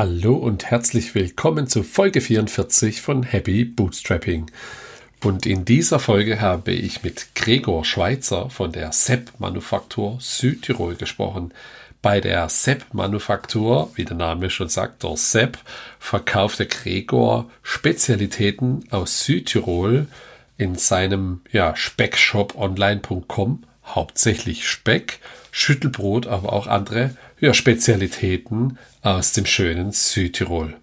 Hallo und herzlich willkommen zu Folge 44 von Happy Bootstrapping. Und in dieser Folge habe ich mit Gregor Schweizer von der Sepp Manufaktur Südtirol gesprochen. Bei der Sepp Manufaktur, wie der Name schon sagt, der Sepp, verkauft der Gregor Spezialitäten aus Südtirol in seinem ja, Speckshop online.com, hauptsächlich Speck, Schüttelbrot, aber auch andere ja, Spezialitäten aus dem schönen Südtirol.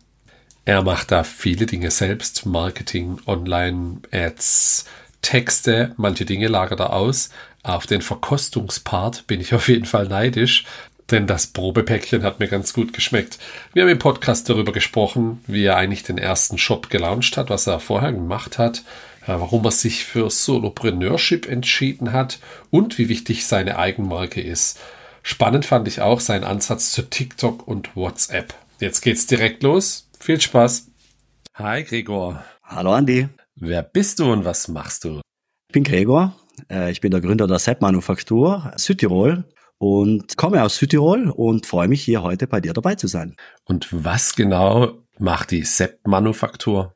Er macht da viele Dinge selbst, Marketing, Online-Ads, Texte, manche Dinge lagert er aus. Auf den Verkostungspart bin ich auf jeden Fall neidisch, denn das Probepäckchen hat mir ganz gut geschmeckt. Wir haben im Podcast darüber gesprochen, wie er eigentlich den ersten Shop gelauncht hat, was er vorher gemacht hat, warum er sich für Solopreneurship entschieden hat und wie wichtig seine Eigenmarke ist. Spannend fand ich auch seinen Ansatz zu TikTok und WhatsApp. Jetzt geht's direkt los. Viel Spaß. Hi Gregor. Hallo Andi. Wer bist du und was machst du? Ich bin Gregor. Äh, ich bin der Gründer der Sepp Manufaktur Südtirol und komme aus Südtirol und freue mich hier heute bei dir dabei zu sein. Und was genau macht die Sepp Manufaktur?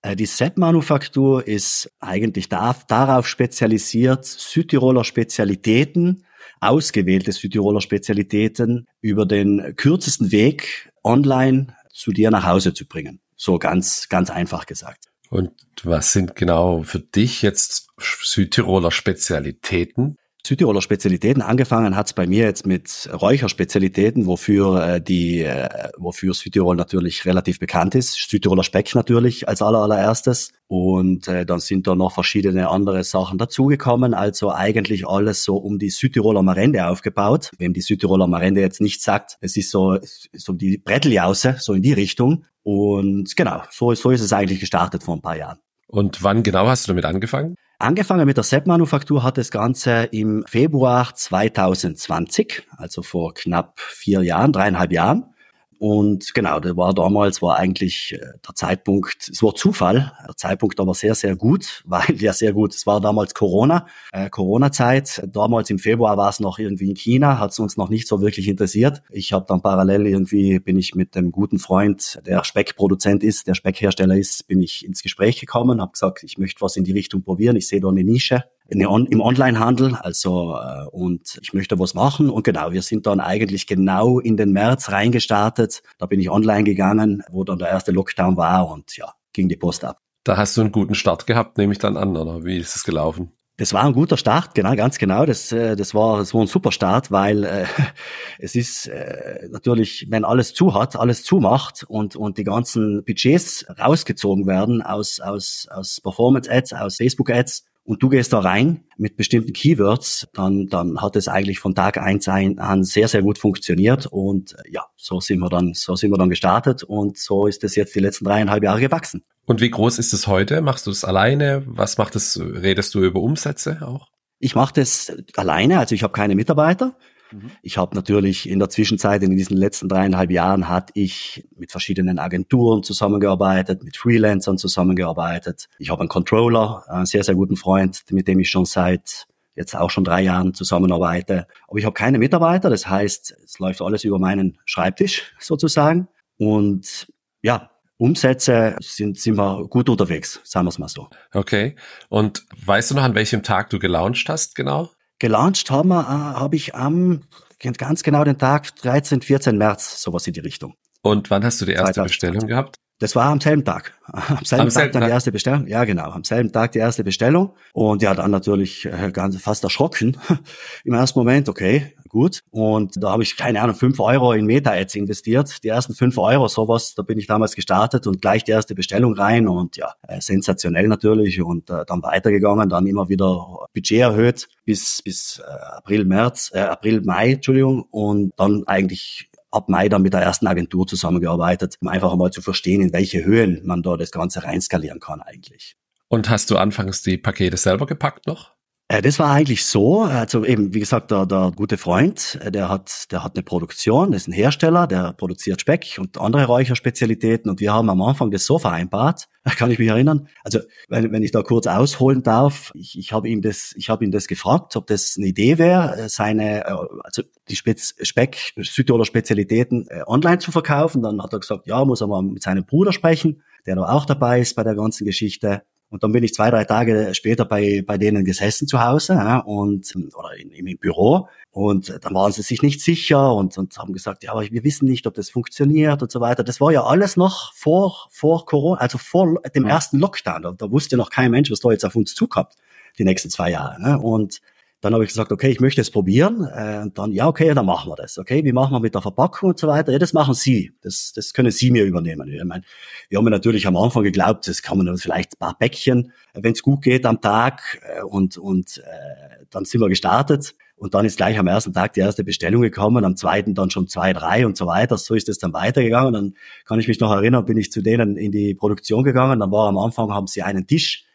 Äh, die Sepp Manufaktur ist eigentlich darauf spezialisiert, Südtiroler Spezialitäten ausgewählte Südtiroler Spezialitäten über den kürzesten Weg online zu dir nach Hause zu bringen. So ganz, ganz einfach gesagt. Und was sind genau für dich jetzt Südtiroler Spezialitäten? Südtiroler Spezialitäten. Angefangen hat's bei mir jetzt mit Räucherspezialitäten, wofür äh, die, äh, wofür Südtirol natürlich relativ bekannt ist. Südtiroler Speck natürlich als aller, allererstes. Und äh, dann sind da noch verschiedene andere Sachen dazugekommen. Also eigentlich alles so um die Südtiroler Marende aufgebaut. Wem die Südtiroler Marende jetzt nicht sagt, es ist so, so die Bretteljause, so in die Richtung. Und genau, so, so ist es eigentlich gestartet vor ein paar Jahren. Und wann genau hast du damit angefangen? Angefangen mit der Sepp-Manufaktur hat das Ganze im Februar 2020, also vor knapp vier Jahren, dreieinhalb Jahren. Und genau, der war damals, war eigentlich äh, der Zeitpunkt, es war Zufall, der Zeitpunkt aber sehr, sehr gut, weil ja sehr gut, es war damals Corona, äh, Corona-Zeit. Damals im Februar war es noch irgendwie in China, hat es uns noch nicht so wirklich interessiert. Ich habe dann parallel irgendwie, bin ich mit dem guten Freund, der Speckproduzent ist, der Speckhersteller ist, bin ich ins Gespräch gekommen, habe gesagt, ich möchte was in die Richtung probieren, ich sehe da eine Nische im Onlinehandel, also äh, und ich möchte was machen und genau, wir sind dann eigentlich genau in den März reingestartet. Da bin ich online gegangen, wo dann der erste Lockdown war und ja, ging die Post ab. Da hast du einen guten Start gehabt, nehme ich dann an, oder wie ist es gelaufen? Das war ein guter Start, genau, ganz genau. Das, äh, das war, das war ein super Start, weil äh, es ist äh, natürlich, wenn alles zu hat, alles zumacht und und die ganzen Budgets rausgezogen werden aus aus aus Performance Ads, aus Facebook Ads, und du gehst da rein mit bestimmten Keywords, dann, dann hat es eigentlich von Tag eins an sehr, sehr gut funktioniert. Und äh, ja, so sind wir dann, so sind wir dann gestartet und so ist es jetzt die letzten dreieinhalb Jahre gewachsen. Und wie groß ist es heute? Machst du es alleine? Was macht es? Redest du über Umsätze auch? Ich mache das alleine, also ich habe keine Mitarbeiter. Mhm. Ich habe natürlich in der Zwischenzeit, in diesen letzten dreieinhalb Jahren, hatte ich mit verschiedenen Agenturen zusammengearbeitet, mit Freelancern zusammengearbeitet. Ich habe einen Controller, einen sehr, sehr guten Freund, mit dem ich schon seit jetzt auch schon drei Jahren zusammenarbeite. Aber ich habe keine Mitarbeiter, das heißt, es läuft alles über meinen Schreibtisch sozusagen. Und ja, Umsätze sind, sind wir gut unterwegs, sagen wir es mal so. Okay. Und weißt du noch, an welchem Tag du gelauncht hast, genau? Gelauncht haben wir, äh, habe ich am ganz genau den Tag 13, 14 März, sowas in die Richtung. Und wann hast du die erste 2020. Bestellung gehabt? Das war am selben Tag. Am selben am Tag selben dann Tag. die erste Bestellung. Ja, genau. Am selben Tag die erste Bestellung. Und ja, dann natürlich äh, ganz fast erschrocken. Im ersten Moment, okay, gut. Und da habe ich, keine Ahnung, fünf Euro in Meta-Ads investiert. Die ersten fünf Euro, sowas, da bin ich damals gestartet und gleich die erste Bestellung rein und ja, äh, sensationell natürlich und äh, dann weitergegangen, dann immer wieder Budget erhöht bis, bis äh, April, März, äh, April, Mai, Entschuldigung und dann eigentlich ab Mai dann mit der ersten Agentur zusammengearbeitet, um einfach mal zu verstehen, in welche Höhen man da das Ganze reinskalieren kann eigentlich. Und hast du anfangs die Pakete selber gepackt noch? Äh, das war eigentlich so, also eben, wie gesagt, der, der gute Freund, äh, der hat, der hat eine Produktion, das ist ein Hersteller, der produziert Speck und andere Räucherspezialitäten und wir haben am Anfang das so vereinbart, kann ich mich erinnern. Also, wenn, wenn ich da kurz ausholen darf, ich, ich habe ihm das, ich habe ihn das gefragt, ob das eine Idee wäre, äh, seine, also die Spez Speck, Südtiroler Spezialitäten online zu verkaufen. Dann hat er gesagt, ja, muss er mal mit seinem Bruder sprechen, der da auch dabei ist bei der ganzen Geschichte. Und dann bin ich zwei, drei Tage später bei, bei denen gesessen zu Hause ja, und oder in, im Büro. Und dann waren sie sich nicht sicher und, und haben gesagt, ja, aber wir wissen nicht, ob das funktioniert und so weiter. Das war ja alles noch vor, vor Corona, also vor dem ersten Lockdown. Da, da wusste noch kein Mensch, was da jetzt auf uns zukommt, die nächsten zwei Jahre. Ne? Und dann habe ich gesagt, okay, ich möchte es probieren. Äh, und dann, ja, okay, dann machen wir das. Okay, wie machen wir mit der Verpackung und so weiter? Ja, das machen Sie. Das, das können Sie mir übernehmen. Ich meine, wir haben natürlich am Anfang geglaubt, das kann man vielleicht ein paar Päckchen, wenn es gut geht am Tag. Äh, und, und äh, dann sind wir gestartet. Und dann ist gleich am ersten Tag die erste Bestellung gekommen, am zweiten dann schon zwei, drei und so weiter. So ist es dann weitergegangen. Dann kann ich mich noch erinnern, bin ich zu denen in die Produktion gegangen. Dann war am Anfang, haben sie einen Tisch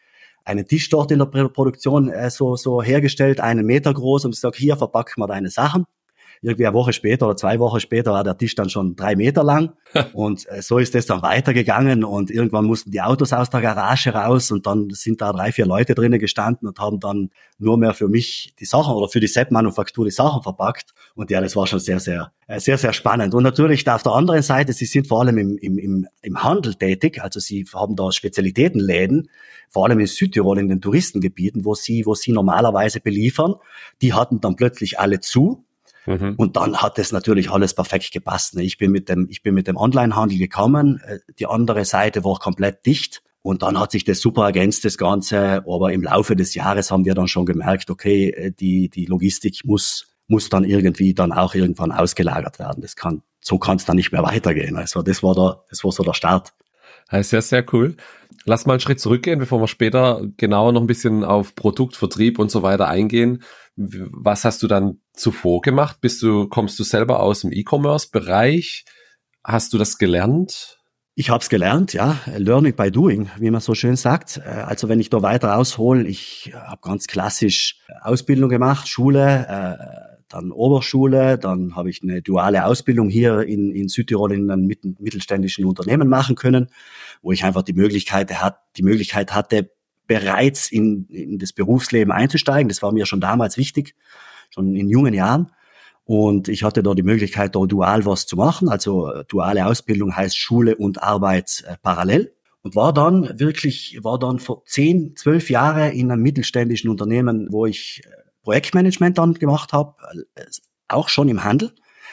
einen Tisch dort in der Produktion äh, so, so hergestellt, einen Meter groß und gesagt, hier verpacken wir deine Sachen. Irgendwie eine Woche später oder zwei Wochen später war der Tisch dann schon drei Meter lang. und äh, so ist es dann weitergegangen und irgendwann mussten die Autos aus der Garage raus und dann sind da drei, vier Leute drinnen gestanden und haben dann nur mehr für mich die Sachen oder für die Sepp-Manufaktur die Sachen verpackt. Und ja, das war schon sehr, sehr, äh, sehr, sehr spannend. Und natürlich da auf der anderen Seite, sie sind vor allem im, im, im, im Handel tätig, also sie haben da Spezialitätenläden, vor allem in Südtirol in den Touristengebieten, wo sie, wo sie normalerweise beliefern. Die hatten dann plötzlich alle zu. Mhm. Und dann hat es natürlich alles perfekt gepasst. Ne? Ich bin mit dem, ich bin mit dem Onlinehandel gekommen. Äh, die andere Seite war komplett dicht. Und dann hat sich das super ergänzt, das Ganze. Aber im Laufe des Jahres haben wir dann schon gemerkt, okay, äh, die, die Logistik muss, muss dann irgendwie dann auch irgendwann ausgelagert werden. Das kann, so kann es dann nicht mehr weitergehen. Also das war der, das war so der Start. Das ist sehr, sehr cool. Lass mal einen Schritt zurückgehen, bevor wir später genauer noch ein bisschen auf Produkt, Vertrieb und so weiter eingehen. Was hast du dann zuvor gemacht? Bist du, kommst du selber aus dem E-Commerce-Bereich? Hast du das gelernt? Ich habe es gelernt, ja. Learning by doing, wie man so schön sagt. Äh, also wenn ich da weiter aushole, ich habe ganz klassisch Ausbildung gemacht, Schule, äh, dann Oberschule, dann habe ich eine duale Ausbildung hier in, in Südtirol in einem mittelständischen Unternehmen machen können, wo ich einfach die Möglichkeit, hat, die Möglichkeit hatte, bereits in, in das Berufsleben einzusteigen. Das war mir schon damals wichtig, schon in jungen Jahren. Und ich hatte da die Möglichkeit, da dual was zu machen. Also äh, duale Ausbildung heißt Schule und Arbeit äh, parallel. Und war dann wirklich, war dann vor zehn, zwölf Jahre in einem mittelständischen Unternehmen, wo ich äh, Projektmanagement dann gemacht habe, auch schon im Handel.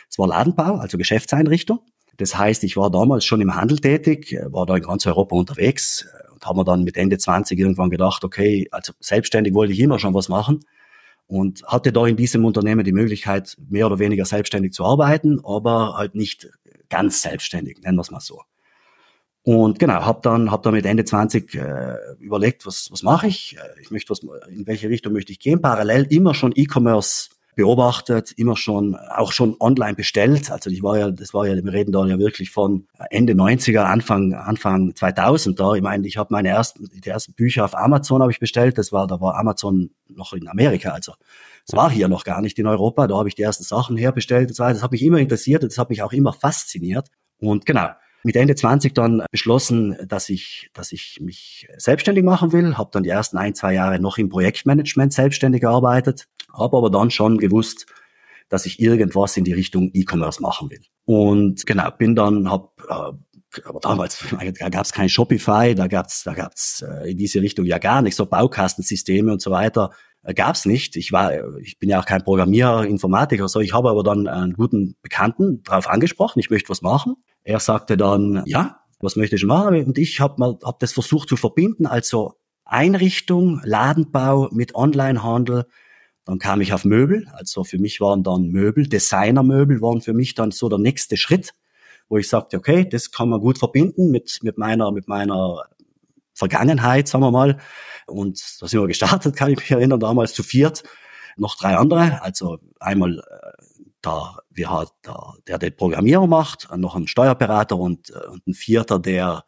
Es war Ladenbau, also Geschäftseinrichtung. Das heißt, ich war damals schon im Handel tätig, äh, war da in ganz Europa unterwegs äh, und habe mir dann mit Ende 20 irgendwann gedacht, okay, also selbstständig wollte ich immer schon was machen und hatte da in diesem Unternehmen die Möglichkeit, mehr oder weniger selbstständig zu arbeiten, aber halt nicht ganz selbstständig, nennen wir es mal so. Und genau, habe dann, hab dann mit Ende 20 äh, überlegt, was, was mache ich? Äh, ich möchte was, in welche Richtung möchte ich gehen? Parallel immer schon E-Commerce beobachtet, immer schon, auch schon online bestellt. Also ich war ja, das war ja, wir reden da ja wirklich von Ende 90er, Anfang, Anfang 2000 da. Ich meine, ich habe meine ersten, die ersten Bücher auf Amazon habe ich bestellt. Das war, da war Amazon noch in Amerika, also es war hier noch gar nicht in Europa. Da habe ich die ersten Sachen herbestellt. Das, war, das hat mich immer interessiert und das hat mich auch immer fasziniert. Und genau, mit Ende 20 dann beschlossen, dass ich, dass ich mich selbstständig machen will. Habe dann die ersten ein, zwei Jahre noch im Projektmanagement selbstständig gearbeitet, habe aber dann schon gewusst, dass ich irgendwas in die Richtung E-Commerce machen will. Und genau, bin dann, hab, äh, aber damals da gab es kein Shopify, da gab's da gab's äh, in diese Richtung ja gar nichts, so Baukastensysteme und so weiter äh, gab's nicht. Ich war, ich bin ja auch kein Programmierer, Informatiker, so. Ich habe aber dann einen guten Bekannten darauf angesprochen, ich möchte was machen. Er sagte dann, ja, was möchte ich machen? Und ich habe mal hab das versucht zu verbinden, also Einrichtung, Ladenbau mit Onlinehandel. Dann kam ich auf Möbel. Also für mich waren dann Möbel, Designermöbel waren für mich dann so der nächste Schritt, wo ich sagte, okay, das kann man gut verbinden mit, mit meiner, mit meiner Vergangenheit, sagen wir mal. Und da sind wir gestartet, kann ich mich erinnern, damals zu viert. Noch drei andere, also einmal äh, da, wir hat, der, der den Programmierer macht, noch ein Steuerberater und, äh, und ein vierter, der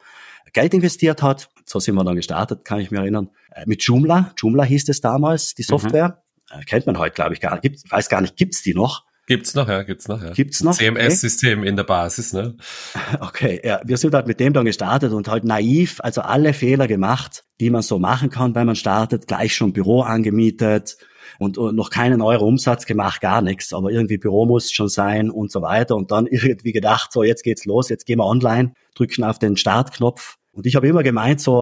Geld investiert hat. So sind wir dann gestartet, kann ich mich erinnern. Äh, mit Joomla. Joomla hieß es damals, die mhm. Software. Mhm. kennt man heute, glaube ich, gar nicht. Ich weiß gar nicht, gibt's die noch? Gibt's noch, ja, gibt's noch, ja. Gibt's noch? CMS-System okay. in der Basis, ne? Okay, ja, wir sind halt mit dem dann gestartet und halt naiv, also alle Fehler gemacht, die man so machen kann, wenn man startet, gleich schon Büro angemietet und, und noch keinen Euro Umsatz gemacht, gar nichts, aber irgendwie Büro muss schon sein und so weiter und dann irgendwie gedacht, so jetzt geht's los, jetzt gehen wir online, drücken auf den Startknopf und ich habe immer gemeint so,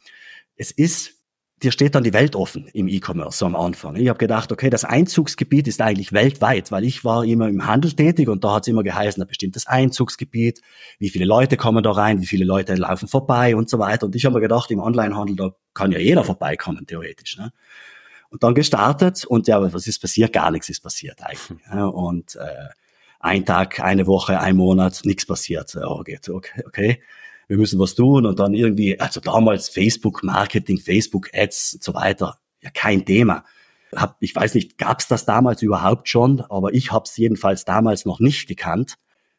es ist dir steht dann die Welt offen im E-Commerce so am Anfang. Ich habe gedacht, okay, das Einzugsgebiet ist eigentlich weltweit, weil ich war immer im Handel tätig und da hat es immer geheißen, ein bestimmtes Einzugsgebiet, wie viele Leute kommen da rein, wie viele Leute laufen vorbei und so weiter. Und ich habe mir gedacht, im Onlinehandel, da kann ja jeder vorbeikommen, theoretisch. Ne? Und dann gestartet und ja, was ist passiert? Gar nichts ist passiert eigentlich. Ja, und äh, ein Tag, eine Woche, ein Monat, nichts passiert. Okay, okay, okay wir müssen was tun und dann irgendwie, also damals Facebook Marketing, Facebook Ads und so weiter, ja kein Thema. Hab, ich weiß nicht, gab es das damals überhaupt schon, aber ich habe es jedenfalls damals noch nicht gekannt.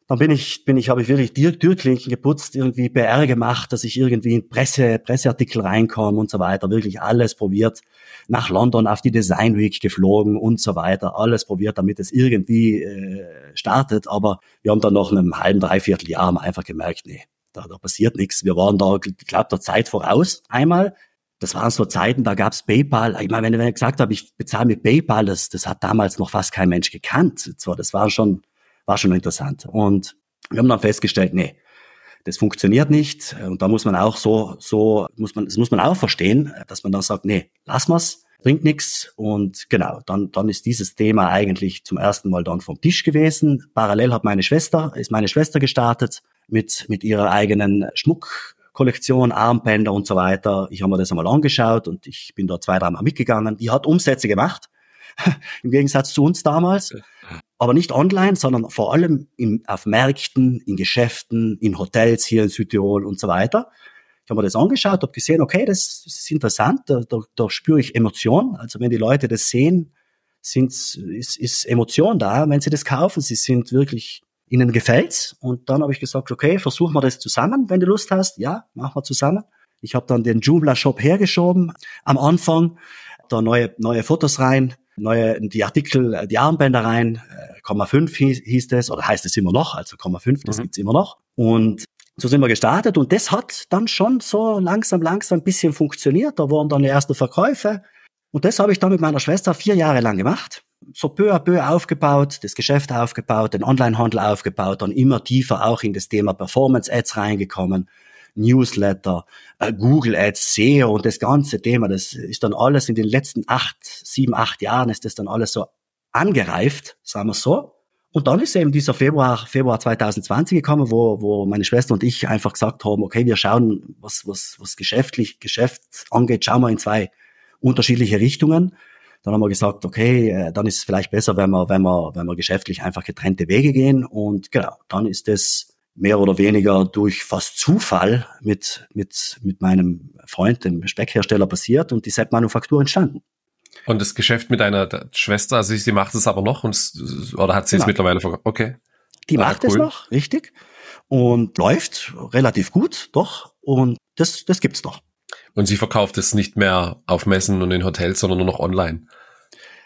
Dann bin ich, bin ich, habe ich wirklich Türklinken geputzt, irgendwie PR gemacht, dass ich irgendwie in Presse, Presseartikel reinkomme und so weiter, wirklich alles probiert, nach London auf die Design Week geflogen und so weiter, alles probiert, damit es irgendwie äh, startet. Aber wir haben dann nach einem halben, dreiviertel Jahr einfach gemerkt, nee, da, da passiert nichts. Wir waren da, ich glaube, der Zeit voraus einmal. Das waren so Zeiten, da gab's PayPal. Ich meine, wenn, wenn ich gesagt habe, ich bezahle mit PayPal, das, das hat damals noch fast kein Mensch gekannt. Zwar, das war schon, war schon interessant. Und wir haben dann festgestellt, nee, das funktioniert nicht. Und da muss man auch so, so muss man, das muss man auch verstehen, dass man dann sagt, nee, lass mal's, bringt nichts. Und genau, dann, dann ist dieses Thema eigentlich zum ersten Mal dann vom Tisch gewesen. Parallel hat meine Schwester, ist meine Schwester gestartet mit, mit ihrer eigenen Schmuckkollektion, Armbänder und so weiter. Ich habe mir das einmal angeschaut und ich bin da zwei, dreimal mitgegangen. Die hat Umsätze gemacht, im Gegensatz zu uns damals. Aber nicht online, sondern vor allem in, auf Märkten, in Geschäften, in Hotels hier in Südtirol und so weiter. Ich habe mir das angeschaut, habe gesehen, okay, das, das ist interessant, da, da, da spüre ich Emotion. Also wenn die Leute das sehen, sind, ist, ist Emotion da, wenn sie das kaufen. Sie sind wirklich ihnen gefällt's. Und dann habe ich gesagt, okay, versuchen wir das zusammen, wenn du Lust hast. Ja, machen wir zusammen. Ich habe dann den Joomla Shop hergeschoben am Anfang, da neue, neue Fotos rein, neue, die Artikel, die Armbänder rein, äh, Komma 5 hieß, hieß das, oder heißt es immer noch, also Komma 5, das mhm. gibt's immer noch. Und so sind wir gestartet und das hat dann schon so langsam, langsam ein bisschen funktioniert. Da waren dann die ersten Verkäufe. Und das habe ich dann mit meiner Schwester vier Jahre lang gemacht so peu à peu aufgebaut, das Geschäft aufgebaut, den Onlinehandel aufgebaut, dann immer tiefer auch in das Thema Performance Ads reingekommen, Newsletter, äh, Google Ads, SEO und das ganze Thema, das ist dann alles in den letzten acht, sieben, acht Jahren ist das dann alles so angereift, sagen wir so. Und dann ist eben dieser Februar, Februar 2020 gekommen, wo, wo meine Schwester und ich einfach gesagt haben, okay, wir schauen, was, was, was geschäftlich, Geschäft angeht, schauen wir in zwei unterschiedliche Richtungen. Dann haben wir gesagt, okay, äh, dann ist es vielleicht besser, wenn wir, wenn wir, wenn wir geschäftlich einfach getrennte Wege gehen. Und genau, dann ist es mehr oder weniger durch fast Zufall mit, mit, mit meinem Freund, dem Speckhersteller, passiert und die Sepp-Manufaktur entstanden. Und das Geschäft mit deiner Schwester, also sie macht es aber noch und, oder hat sie genau. es mittlerweile verkauft? Okay. Die ah, macht cool. es noch, richtig. Und läuft relativ gut, doch. Und das, das gibt's noch. Und sie verkauft es nicht mehr auf Messen und in Hotels, sondern nur noch online.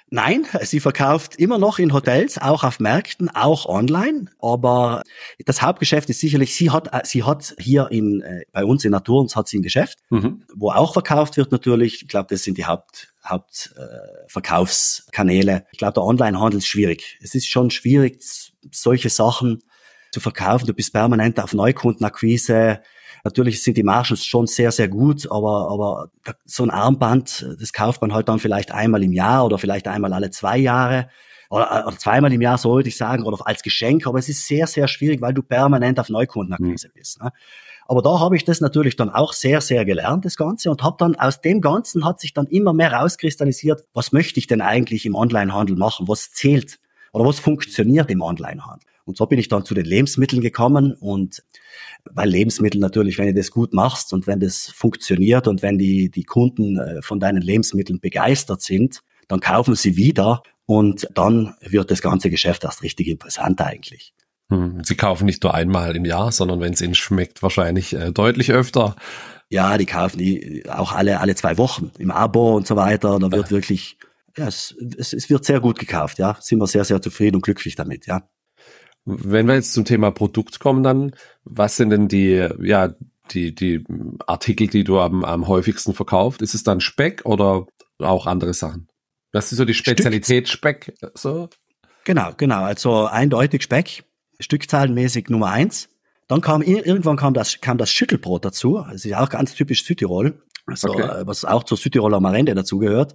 Nein, sie verkauft immer noch in Hotels, auch auf Märkten, auch online. Aber das Hauptgeschäft ist sicherlich, sie hat, sie hat hier in, äh, bei uns in Naturens hat sie ein Geschäft, mhm. wo auch verkauft wird natürlich. Ich glaube, das sind die Haupt, Hauptverkaufskanäle. Äh, ich glaube, der Onlinehandel ist schwierig. Es ist schon schwierig, solche Sachen zu verkaufen. Du bist permanent auf Neukundenakquise. Natürlich sind die Margen schon sehr, sehr gut, aber, aber so ein Armband, das kauft man halt dann vielleicht einmal im Jahr oder vielleicht einmal alle zwei Jahre oder, oder zweimal im Jahr sollte ich sagen oder als Geschenk, aber es ist sehr, sehr schwierig, weil du permanent auf Neukundenakquise mhm. bist. Ne? Aber da habe ich das natürlich dann auch sehr, sehr gelernt, das Ganze, und habe dann aus dem Ganzen hat sich dann immer mehr rauskristallisiert, was möchte ich denn eigentlich im Onlinehandel machen, was zählt oder was funktioniert im Onlinehandel. Und so bin ich dann zu den Lebensmitteln gekommen und weil Lebensmittel natürlich, wenn du das gut machst und wenn das funktioniert und wenn die, die Kunden äh, von deinen Lebensmitteln begeistert sind, dann kaufen sie wieder und dann wird das ganze Geschäft erst richtig interessant eigentlich. Hm, sie kaufen nicht nur einmal im Jahr, sondern wenn es ihnen schmeckt, wahrscheinlich äh, deutlich öfter. Ja, die kaufen die auch alle, alle zwei Wochen im Abo und so weiter. Da wird wirklich, ja, es, es, es wird sehr gut gekauft, ja. Sind wir sehr, sehr zufrieden und glücklich damit, ja. Wenn wir jetzt zum Thema Produkt kommen, dann, was sind denn die, ja, die, die Artikel, die du am, am häufigsten verkauft? Ist es dann Speck oder auch andere Sachen? Das ist so die Spezialität Speck, so? Genau, genau. Also eindeutig Speck, stückzahlenmäßig Nummer eins. Dann kam irgendwann kam das, kam das Schüttelbrot dazu. Das ist auch ganz typisch Südtirol. Also, okay. was auch zur Südtiroler Marende dazugehört.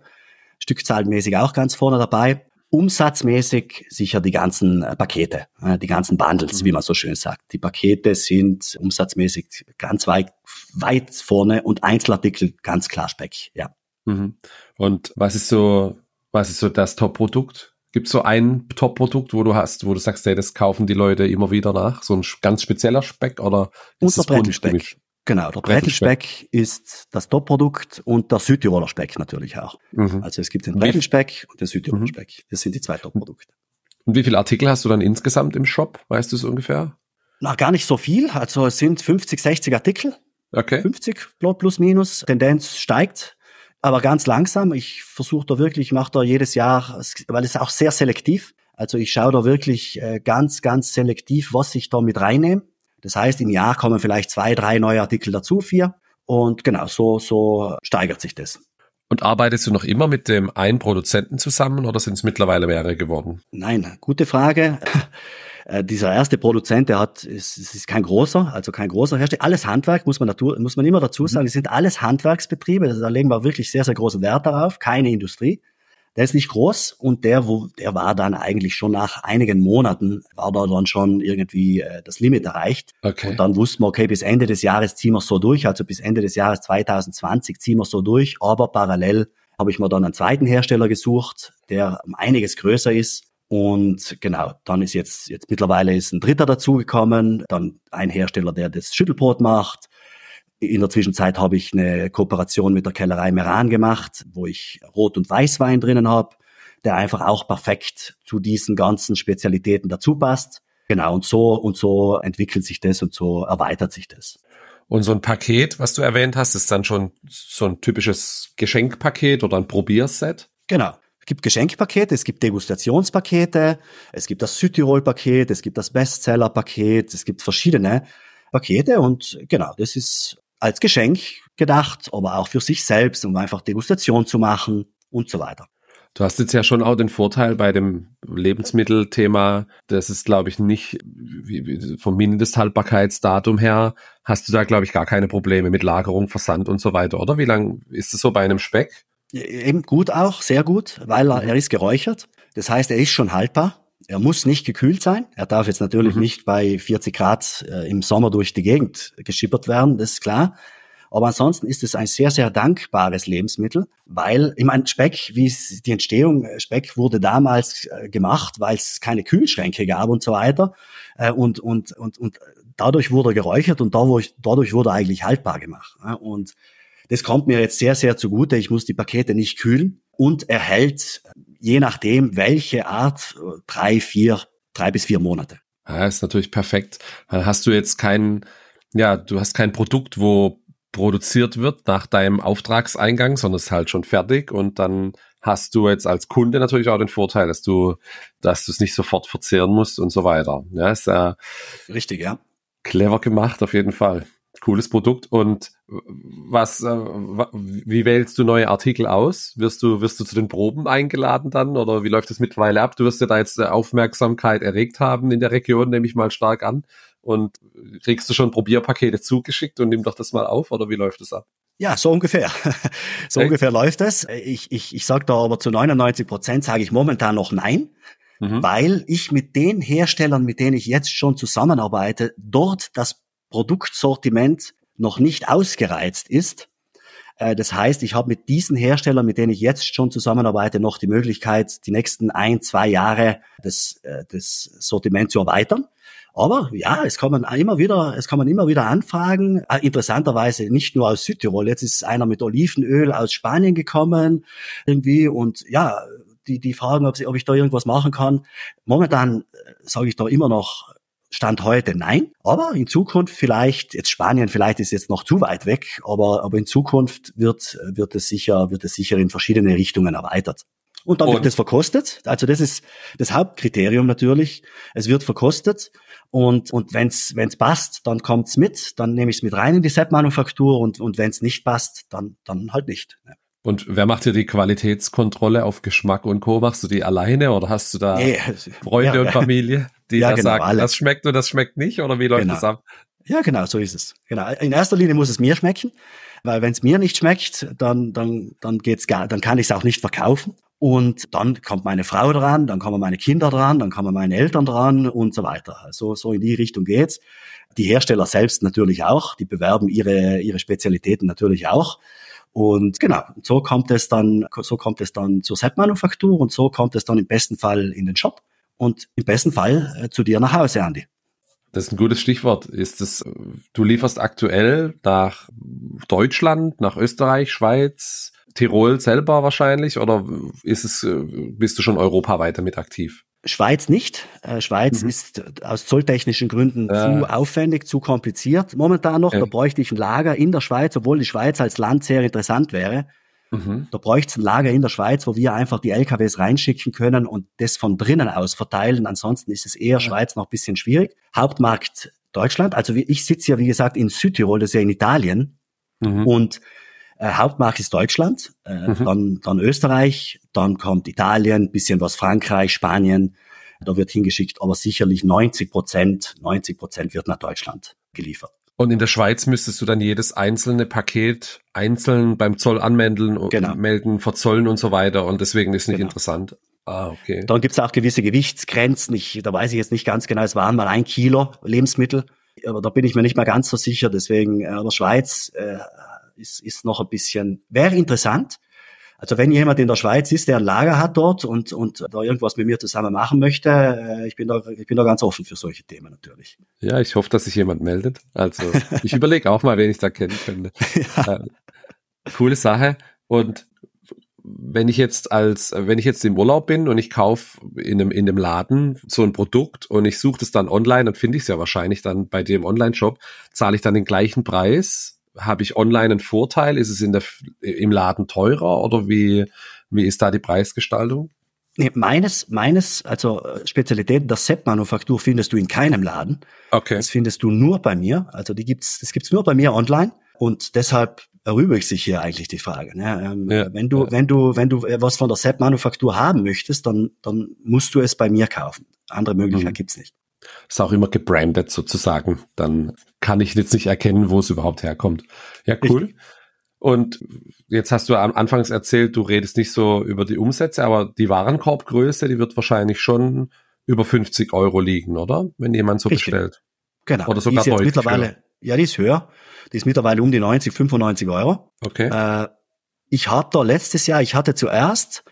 Stückzahlenmäßig auch ganz vorne dabei. Umsatzmäßig sicher die ganzen äh, Pakete, äh, die ganzen Bundles, mhm. wie man so schön sagt. Die Pakete sind umsatzmäßig ganz weit, weit vorne und Einzelartikel ganz klar Speck, ja. Mhm. Und was ist so, was ist so das Top-Produkt? Gibt es so ein Top-Produkt, wo du hast, wo du sagst, hey, das kaufen die Leute immer wieder nach? So ein ganz spezieller Speck oder ist Unser Brettenspeck. Genau, der Brettenspeck ist das Top-Produkt und der Südtiroler Speck natürlich auch. Mhm. Also es gibt den Brettenspeck und den Südtiroler mhm. Speck. Das sind die zwei Top-Produkte. Und wie viele Artikel hast du dann insgesamt im Shop? Weißt du es ungefähr? Na, gar nicht so viel. Also es sind 50, 60 Artikel. Okay. 50 plus minus. Tendenz steigt, aber ganz langsam. Ich versuche da wirklich, ich mache da jedes Jahr, weil es auch sehr selektiv. Also ich schaue da wirklich äh, ganz, ganz selektiv, was ich da mit reinnehme das heißt, im Jahr kommen vielleicht zwei, drei neue Artikel dazu, vier. Und genau, so, so steigert sich das. Und arbeitest du noch immer mit dem einen Produzenten zusammen oder sind es mittlerweile mehrere geworden? Nein, gute Frage. Äh, dieser erste Produzent, der hat, es ist, ist kein großer, also kein großer Hersteller. Alles Handwerk, muss man, dazu, muss man immer dazu sagen. Mhm. Es sind alles Handwerksbetriebe. Also da legen wir wirklich sehr, sehr großen Wert darauf. Keine Industrie. Der ist nicht groß und der, wo, der war dann eigentlich schon nach einigen Monaten, war da dann schon irgendwie äh, das Limit erreicht. Okay. Und dann wussten wir, okay, bis Ende des Jahres ziehen wir so durch, also bis Ende des Jahres 2020 ziehen wir so durch, aber parallel habe ich mir dann einen zweiten Hersteller gesucht, der um einiges größer ist. Und genau, dann ist jetzt, jetzt mittlerweile ist ein dritter dazugekommen, dann ein Hersteller, der das Schüttelbrot macht, in der Zwischenzeit habe ich eine Kooperation mit der Kellerei Meran gemacht, wo ich Rot- und Weißwein drinnen habe, der einfach auch perfekt zu diesen ganzen Spezialitäten dazu passt. Genau, und so und so entwickelt sich das und so erweitert sich das. Und so ein Paket, was du erwähnt hast, ist dann schon so ein typisches Geschenkpaket oder ein Probierset? Genau. Es gibt Geschenkpakete, es gibt Degustationspakete, es gibt das Südtirol-Paket, es gibt das Bestseller-Paket, es gibt verschiedene Pakete und genau, das ist als Geschenk gedacht, aber auch für sich selbst, um einfach Degustation zu machen und so weiter. Du hast jetzt ja schon auch den Vorteil bei dem Lebensmittelthema, das ist, glaube ich, nicht vom Mindesthaltbarkeitsdatum her, hast du da, glaube ich, gar keine Probleme mit Lagerung, Versand und so weiter, oder? Wie lang ist es so bei einem Speck? Eben gut auch, sehr gut, weil er, er ist geräuchert. Das heißt, er ist schon haltbar. Er muss nicht gekühlt sein. Er darf jetzt natürlich mhm. nicht bei 40 Grad äh, im Sommer durch die Gegend geschippert werden, das ist klar. Aber ansonsten ist es ein sehr, sehr dankbares Lebensmittel, weil, ich meine, Speck, wie es die Entstehung, äh, Speck wurde damals äh, gemacht, weil es keine Kühlschränke gab und so weiter. Äh, und, und, und, und dadurch wurde er geräuchert und dadurch, dadurch wurde er eigentlich haltbar gemacht. Ja? Und das kommt mir jetzt sehr, sehr zugute. Ich muss die Pakete nicht kühlen und er hält je nachdem, welche Art, drei, vier, drei bis vier Monate. Ja, ist natürlich perfekt. Dann hast du jetzt kein, ja, du hast kein Produkt, wo produziert wird nach deinem Auftragseingang, sondern es ist halt schon fertig und dann hast du jetzt als Kunde natürlich auch den Vorteil, dass du, dass du es nicht sofort verzehren musst und so weiter. Ja, ist ja richtig, ja. Clever gemacht auf jeden Fall cooles Produkt. Und was, äh, wie wählst du neue Artikel aus? Wirst du, wirst du zu den Proben eingeladen dann oder wie läuft das mittlerweile ab? Du wirst ja da jetzt Aufmerksamkeit erregt haben in der Region, nehme ich mal stark an. Und kriegst du schon Probierpakete zugeschickt und nimm doch das mal auf oder wie läuft das ab? Ja, so ungefähr. so Echt? ungefähr läuft es. Ich, ich, ich sage da aber zu 99 Prozent sage ich momentan noch nein, mhm. weil ich mit den Herstellern, mit denen ich jetzt schon zusammenarbeite, dort das Produktsortiment noch nicht ausgereizt ist. Äh, das heißt, ich habe mit diesen Herstellern, mit denen ich jetzt schon zusammenarbeite, noch die Möglichkeit, die nächsten ein, zwei Jahre das, äh, das Sortiment zu erweitern. Aber ja, es kommen immer wieder, es kommen immer wieder Anfragen. Äh, interessanterweise nicht nur aus Südtirol. Jetzt ist einer mit Olivenöl aus Spanien gekommen irgendwie und ja, die die fragen, ob, sie, ob ich da irgendwas machen kann. Momentan sage ich da immer noch Stand heute nein, aber in Zukunft vielleicht, jetzt Spanien vielleicht ist jetzt noch zu weit weg, aber, aber in Zukunft wird, wird es sicher, wird es sicher in verschiedene Richtungen erweitert. Und dann und? wird es verkostet. Also das ist das Hauptkriterium natürlich. Es wird verkostet und, und wenn es passt, dann kommt's mit, dann nehme ich es mit rein in die Set-Manufaktur und, und wenn es nicht passt, dann, dann halt nicht. Und wer macht dir die Qualitätskontrolle auf Geschmack und Co? Machst du die alleine oder hast du da nee, Freunde ja, und Familie, die ja, da genau, sagen, alle. das schmeckt und das schmeckt nicht oder wie läuft genau. das ab? Ja, genau, so ist es. Genau. In erster Linie muss es mir schmecken, weil wenn es mir nicht schmeckt, dann dann dann geht's gar, dann kann ich es auch nicht verkaufen. Und dann kommt meine Frau dran, dann kommen meine Kinder dran, dann kommen meine Eltern dran und so weiter. So so in die Richtung geht's. Die Hersteller selbst natürlich auch, die bewerben ihre ihre Spezialitäten natürlich auch. Und genau, so kommt es dann, so kommt es dann zur Set-Manufaktur und so kommt es dann im besten Fall in den Shop und im besten Fall äh, zu dir nach Hause, Andy. Das ist ein gutes Stichwort. Ist es, du lieferst aktuell nach Deutschland, nach Österreich, Schweiz, Tirol selber wahrscheinlich oder ist es, äh, bist du schon europaweit damit aktiv? Schweiz nicht. Äh, Schweiz mhm. ist aus zolltechnischen Gründen ja. zu aufwendig, zu kompliziert. Momentan noch, ja. da bräuchte ich ein Lager in der Schweiz, obwohl die Schweiz als Land sehr interessant wäre. Mhm. Da bräuchte es ein Lager in der Schweiz, wo wir einfach die LKWs reinschicken können und das von drinnen aus verteilen. Ansonsten ist es eher ja. Schweiz noch ein bisschen schwierig. Hauptmarkt Deutschland. Also ich sitze ja, wie gesagt, in Südtirol, das ist ja in Italien. Mhm. Und äh, Hauptmarkt ist Deutschland, äh, mhm. dann, dann Österreich, dann kommt Italien, bisschen was Frankreich, Spanien. Da wird hingeschickt, aber sicherlich 90 Prozent, 90 Prozent wird nach Deutschland geliefert. Und in der Schweiz müsstest du dann jedes einzelne Paket einzeln beim Zoll anmelden, genau. melden, verzollen und so weiter. Und deswegen ist nicht genau. interessant. Ah, okay. Dann gibt es auch gewisse Gewichtsgrenzen. Ich, da weiß ich jetzt nicht ganz genau, es waren mal ein Kilo Lebensmittel. Aber da bin ich mir nicht mehr ganz so sicher. Deswegen, äh, aber Schweiz äh, ist, ist noch ein bisschen, wäre interessant. Also wenn jemand in der Schweiz ist, der ein Lager hat dort und, und da irgendwas mit mir zusammen machen möchte, äh, ich bin da, ich bin da ganz offen für solche Themen natürlich. Ja, ich hoffe, dass sich jemand meldet. Also ich überlege auch mal, wen ich da kennen könnte. Ja. Äh, coole Sache. Und wenn ich jetzt als, wenn ich jetzt im Urlaub bin und ich kaufe in einem, in dem Laden so ein Produkt und ich suche das dann online, dann finde ich es ja wahrscheinlich dann bei dir im Online-Shop, zahle ich dann den gleichen Preis habe ich online einen Vorteil? Ist es in der, im Laden teurer oder wie, wie ist da die Preisgestaltung? Nee, meines, meines, also äh, Spezialitäten der Sepp-Manufaktur findest du in keinem Laden. Okay. Das findest du nur bei mir. Also die gibt's, das gibt's nur bei mir online. Und deshalb erübrigt sich hier eigentlich die Frage. Ne? Ähm, ja, wenn du, ja. wenn du, wenn du was von der Sepp-Manufaktur haben möchtest, dann, dann musst du es bei mir kaufen. Andere Möglichkeit mhm. gibt's nicht ist auch immer gebrandet sozusagen. Dann kann ich jetzt nicht erkennen, wo es überhaupt herkommt. Ja, cool. Ich, und jetzt hast du am Anfangs erzählt, du redest nicht so über die Umsätze, aber die Warenkorbgröße, die wird wahrscheinlich schon über 50 Euro liegen, oder? Wenn jemand so Richtig. bestellt. Genau. Oder sogar die ist jetzt mittlerweile, höher. ja, die ist höher. Die ist mittlerweile um die 90, 95 Euro. Okay. Äh, ich habe da letztes Jahr, ich hatte zuerst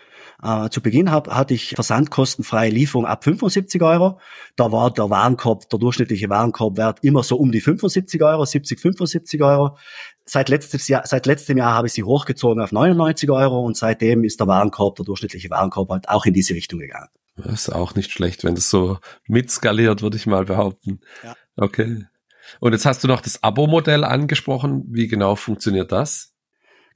äh, zu Beginn hab, hatte ich versandkostenfreie Lieferung ab 75 Euro. Da war der Warenkorb, der durchschnittliche Warenkorbwert immer so um die 75 Euro, 70, 75 Euro. Seit, letztes Jahr, seit letztem Jahr habe ich sie hochgezogen auf 99 Euro und seitdem ist der Warenkorb, der durchschnittliche Warenkorb halt auch in diese Richtung gegangen. Das ist auch nicht schlecht, wenn das so mitskaliert, würde ich mal behaupten. Ja. Okay. Und jetzt hast du noch das Abo-Modell angesprochen. Wie genau funktioniert das?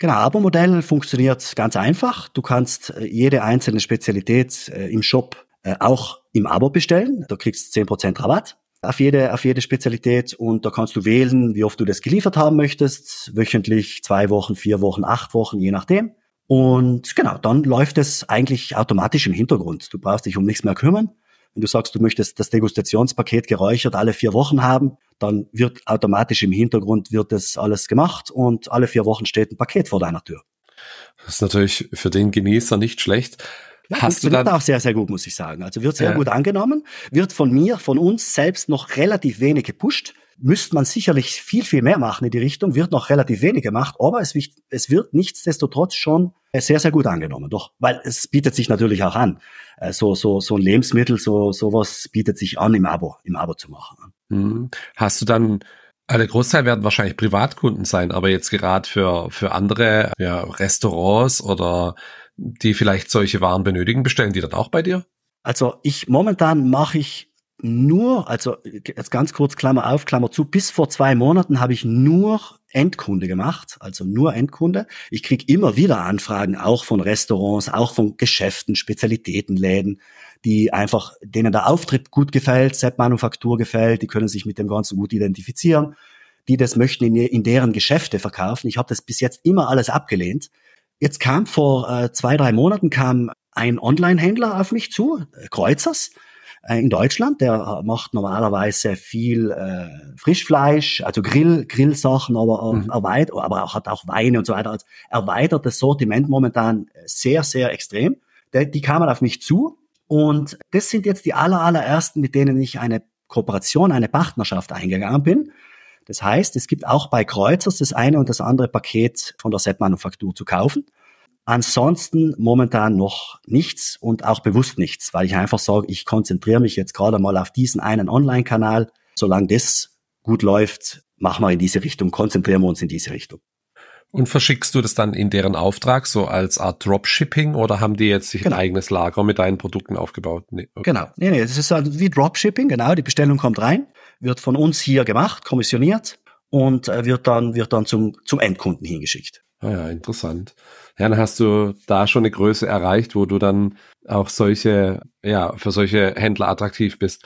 Genau, Abo-Modell funktioniert ganz einfach. Du kannst äh, jede einzelne Spezialität äh, im Shop äh, auch im Abo bestellen. Du kriegst zehn Prozent Rabatt auf jede, auf jede Spezialität und da kannst du wählen, wie oft du das geliefert haben möchtest. Wöchentlich, zwei Wochen, vier Wochen, acht Wochen, je nachdem. Und genau, dann läuft es eigentlich automatisch im Hintergrund. Du brauchst dich um nichts mehr kümmern. Wenn du sagst, du möchtest das Degustationspaket geräuchert alle vier Wochen haben, dann wird automatisch im Hintergrund wird das alles gemacht und alle vier Wochen steht ein Paket vor deiner Tür. Das ist natürlich für den Genießer nicht schlecht. Ja, Hast du dann auch sehr, sehr gut, muss ich sagen. Also wird sehr ja. gut angenommen, wird von mir, von uns selbst noch relativ wenig gepusht. Müsste man sicherlich viel, viel mehr machen in die Richtung, wird noch relativ wenig gemacht, aber es, es wird nichtsdestotrotz schon sehr, sehr gut angenommen. Doch, weil es bietet sich natürlich auch an. Äh, so, so, so ein Lebensmittel, so, sowas bietet sich an, im Abo, im Abo zu machen. Mhm. Hast du dann der Großteil werden wahrscheinlich Privatkunden sein, aber jetzt gerade für, für andere ja, Restaurants oder die vielleicht solche Waren benötigen, bestellen die dann auch bei dir? Also ich momentan mache ich nur, also jetzt ganz kurz Klammer auf, Klammer zu, bis vor zwei Monaten habe ich nur Endkunde gemacht, also nur Endkunde. Ich krieg immer wieder Anfragen, auch von Restaurants, auch von Geschäften, Spezialitätenläden, die einfach, denen der Auftritt gut gefällt, Set-Manufaktur gefällt, die können sich mit dem Ganzen gut identifizieren, die das möchten in, in deren Geschäfte verkaufen. Ich habe das bis jetzt immer alles abgelehnt. Jetzt kam vor äh, zwei, drei Monaten kam ein Online-Händler auf mich zu, äh, Kreuzers, in Deutschland. Der macht normalerweise viel äh, Frischfleisch, also Grill, Grillsachen, aber, mhm. erweitert, aber auch, hat auch Weine und so weiter. Also erweitert das Sortiment momentan sehr, sehr extrem. Die, die kamen auf mich zu und das sind jetzt die aller, allerersten, mit denen ich eine Kooperation, eine Partnerschaft eingegangen bin. Das heißt, es gibt auch bei Kreuzers das eine und das andere Paket von der Set-Manufaktur zu kaufen. Ansonsten momentan noch nichts und auch bewusst nichts, weil ich einfach sage, ich konzentriere mich jetzt gerade mal auf diesen einen Online-Kanal. Solange das gut läuft, machen wir in diese Richtung, konzentrieren wir uns in diese Richtung. Und verschickst du das dann in deren Auftrag, so als Art Dropshipping, oder haben die jetzt sich genau. ein eigenes Lager mit deinen Produkten aufgebaut? Nee, okay. Genau, nee, nee, das ist also wie Dropshipping, genau, die Bestellung kommt rein, wird von uns hier gemacht, kommissioniert und äh, wird dann, wird dann zum, zum Endkunden hingeschickt. Ah ja, interessant. Ja, dann hast du da schon eine Größe erreicht, wo du dann auch solche, ja, für solche Händler attraktiv bist.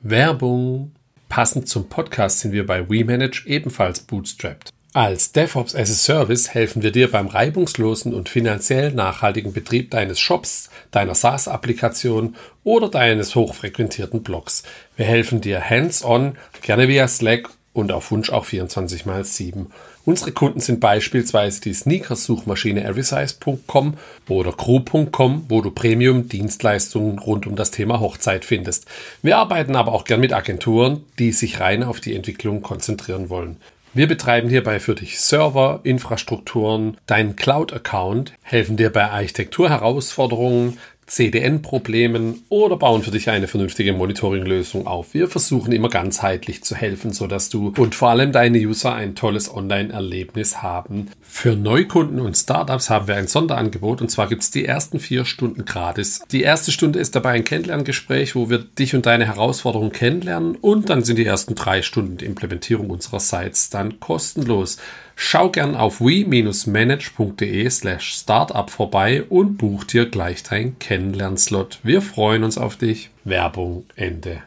Werbung. Passend zum Podcast sind wir bei WeManage ebenfalls bootstrapped. Als DevOps as a Service helfen wir dir beim reibungslosen und finanziell nachhaltigen Betrieb deines Shops, deiner SaaS-Applikation oder deines hochfrequentierten Blogs. Wir helfen dir hands-on, gerne via Slack und auf Wunsch auch 24 x 7. Unsere Kunden sind beispielsweise die Sneakers-Suchmaschine everysize.com oder crew.com, wo du Premium-Dienstleistungen rund um das Thema Hochzeit findest. Wir arbeiten aber auch gern mit Agenturen, die sich rein auf die Entwicklung konzentrieren wollen. Wir betreiben hierbei für dich Server, Infrastrukturen, deinen Cloud-Account, helfen dir bei Architekturherausforderungen, CDN-Problemen oder bauen für dich eine vernünftige Monitoring-Lösung auf. Wir versuchen immer ganzheitlich zu helfen, sodass du und vor allem deine User ein tolles Online-Erlebnis haben. Für Neukunden und Startups haben wir ein Sonderangebot und zwar gibt es die ersten vier Stunden gratis. Die erste Stunde ist dabei ein Kennenlerngespräch, wo wir dich und deine Herausforderungen kennenlernen und dann sind die ersten drei Stunden die Implementierung unserer Sites dann kostenlos. Schau gern auf we-manage.de slash startup vorbei und buch dir gleich dein Kennenlernslot. Wir freuen uns auf dich. Werbung Ende.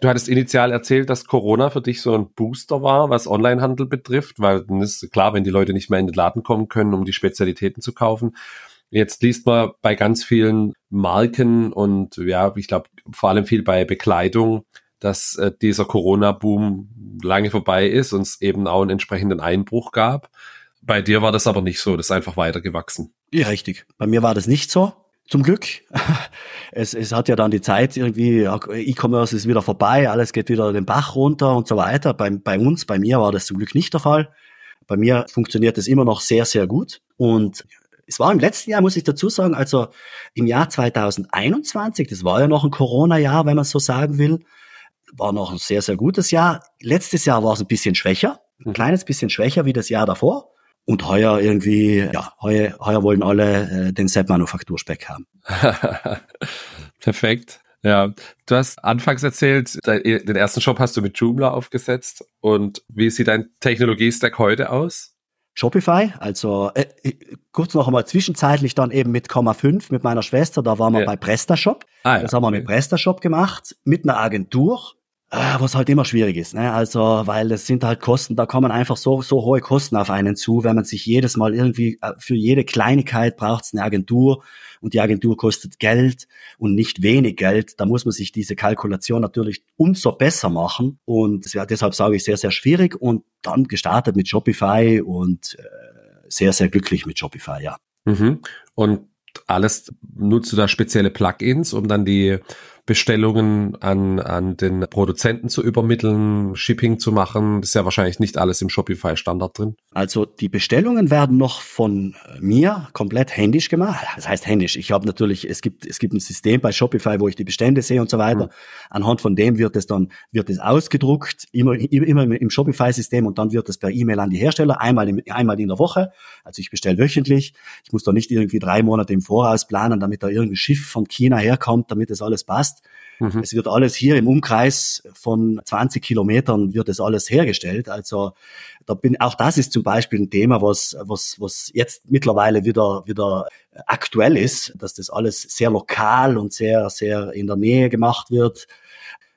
Du hattest initial erzählt, dass Corona für dich so ein Booster war, was Onlinehandel betrifft, weil dann ist klar, wenn die Leute nicht mehr in den Laden kommen können, um die Spezialitäten zu kaufen. Jetzt liest man bei ganz vielen Marken und ja, ich glaube vor allem viel bei Bekleidung, dass äh, dieser Corona-Boom lange vorbei ist und es eben auch einen entsprechenden Einbruch gab. Bei dir war das aber nicht so, das ist einfach weitergewachsen. Ja, richtig. Bei mir war das nicht so. Zum Glück. Es, es hat ja dann die Zeit irgendwie, E-Commerce ist wieder vorbei, alles geht wieder den Bach runter und so weiter. Bei, bei uns, bei mir war das zum Glück nicht der Fall. Bei mir funktioniert es immer noch sehr, sehr gut. Und es war im letzten Jahr, muss ich dazu sagen, also im Jahr 2021, das war ja noch ein Corona-Jahr, wenn man so sagen will, war noch ein sehr, sehr gutes Jahr. Letztes Jahr war es ein bisschen schwächer, ein kleines bisschen schwächer wie das Jahr davor. Und heuer irgendwie, ja, heuer, heuer wollen alle äh, den Sepp-Manufakturspeck haben. Perfekt. Ja, du hast anfangs erzählt, den ersten Shop hast du mit Joomla aufgesetzt. Und wie sieht dein Technologiestack heute aus? Shopify, also äh, äh kurz noch einmal zwischenzeitlich dann eben mit Komma 5 mit meiner Schwester, da waren wir ja. bei PrestaShop. Ah, ja. Das haben wir mit PrestaShop gemacht, mit einer Agentur was halt immer schwierig ist. Ne? Also, weil es sind halt Kosten, da kommen einfach so, so hohe Kosten auf einen zu, wenn man sich jedes Mal irgendwie, äh, für jede Kleinigkeit braucht es eine Agentur und die Agentur kostet Geld und nicht wenig Geld. Da muss man sich diese Kalkulation natürlich umso besser machen und deshalb sage ich sehr, sehr schwierig und dann gestartet mit Shopify und äh, sehr, sehr glücklich mit Shopify, ja. Mhm. Und alles nutzt du da spezielle Plugins, um dann die Bestellungen an, an den Produzenten zu übermitteln, Shipping zu machen. Das ist ja wahrscheinlich nicht alles im Shopify Standard drin. Also die Bestellungen werden noch von mir komplett händisch gemacht. Das heißt händisch. Ich habe natürlich, es gibt, es gibt ein System bei Shopify, wo ich die Bestände sehe und so weiter. Mhm. Anhand von dem wird es dann, wird es ausgedruckt, immer, immer im Shopify-System und dann wird es per E-Mail an die Hersteller, einmal, im, einmal in der Woche. Also ich bestelle wöchentlich. Ich muss da nicht irgendwie drei Monate im Voraus planen, damit da irgendein Schiff von China herkommt, damit das alles passt. Mhm. Es wird alles hier im Umkreis von 20 Kilometern wird es alles hergestellt. Also da bin auch das ist zum Beispiel ein Thema, was was was jetzt mittlerweile wieder wieder aktuell ist, dass das alles sehr lokal und sehr sehr in der Nähe gemacht wird.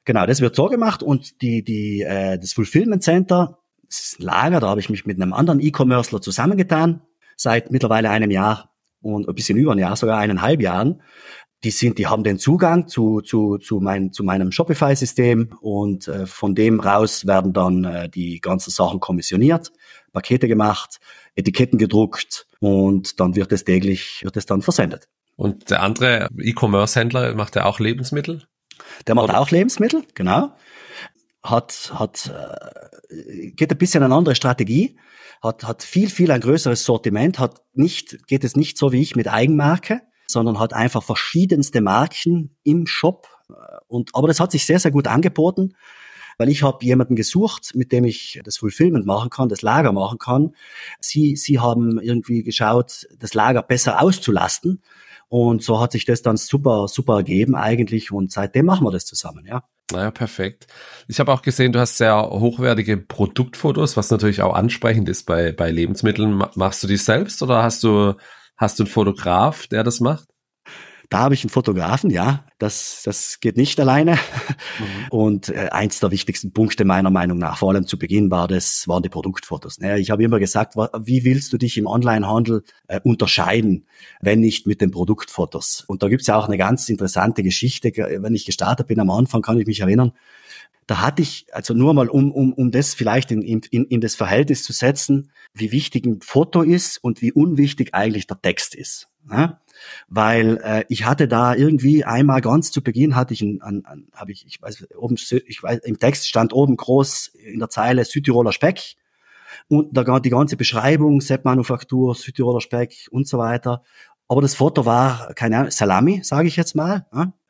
Genau, das wird so gemacht und die die äh, das Fulfillment Center, das ist ein Lager, da habe ich mich mit einem anderen E-Commercer zusammengetan seit mittlerweile einem Jahr und ein bisschen über ein Jahr, sogar eineinhalb Jahren die sind, die haben den Zugang zu, zu, zu, mein, zu meinem Shopify-System und äh, von dem raus werden dann äh, die ganzen Sachen kommissioniert, Pakete gemacht, Etiketten gedruckt und dann wird es täglich, wird es dann versendet. Und der andere E-Commerce-Händler macht ja auch Lebensmittel? Der macht Oder? auch Lebensmittel, genau. Hat, hat, äh, geht ein bisschen eine andere Strategie, hat, hat viel, viel ein größeres Sortiment, hat nicht, geht es nicht so wie ich mit Eigenmarke, sondern hat einfach verschiedenste Marken im Shop. Und, aber das hat sich sehr, sehr gut angeboten, weil ich habe jemanden gesucht, mit dem ich das Fulfillment machen kann, das Lager machen kann. Sie, sie haben irgendwie geschaut, das Lager besser auszulasten. Und so hat sich das dann super, super ergeben eigentlich. Und seitdem machen wir das zusammen, ja. Naja, perfekt. Ich habe auch gesehen, du hast sehr hochwertige Produktfotos, was natürlich auch ansprechend ist bei, bei Lebensmitteln. Machst du die selbst oder hast du Hast du einen Fotograf, der das macht? Da habe ich einen Fotografen, ja. Das, das geht nicht alleine. Mhm. Und äh, eins der wichtigsten Punkte meiner Meinung nach, vor allem zu Beginn, war das, waren die Produktfotos. Ne? Ich habe immer gesagt, wie willst du dich im Onlinehandel äh, unterscheiden, wenn nicht mit den Produktfotos? Und da gibt's ja auch eine ganz interessante Geschichte. Wenn ich gestartet bin am Anfang, kann ich mich erinnern, da hatte ich, also nur mal, um, um, um das vielleicht in, in, in das Verhältnis zu setzen, wie wichtig ein Foto ist und wie unwichtig eigentlich der Text ist. Ja? Weil äh, ich hatte da irgendwie einmal ganz zu Beginn hatte ich ein, ein, ein habe ich, ich weiß, oben, ich weiß, im Text stand oben groß in der Zeile Südtiroler Speck und da die ganze Beschreibung, Sepp-Manufaktur, Südtiroler Speck und so weiter. Aber das Foto war, keine Ahnung, Salami, sage ich jetzt mal,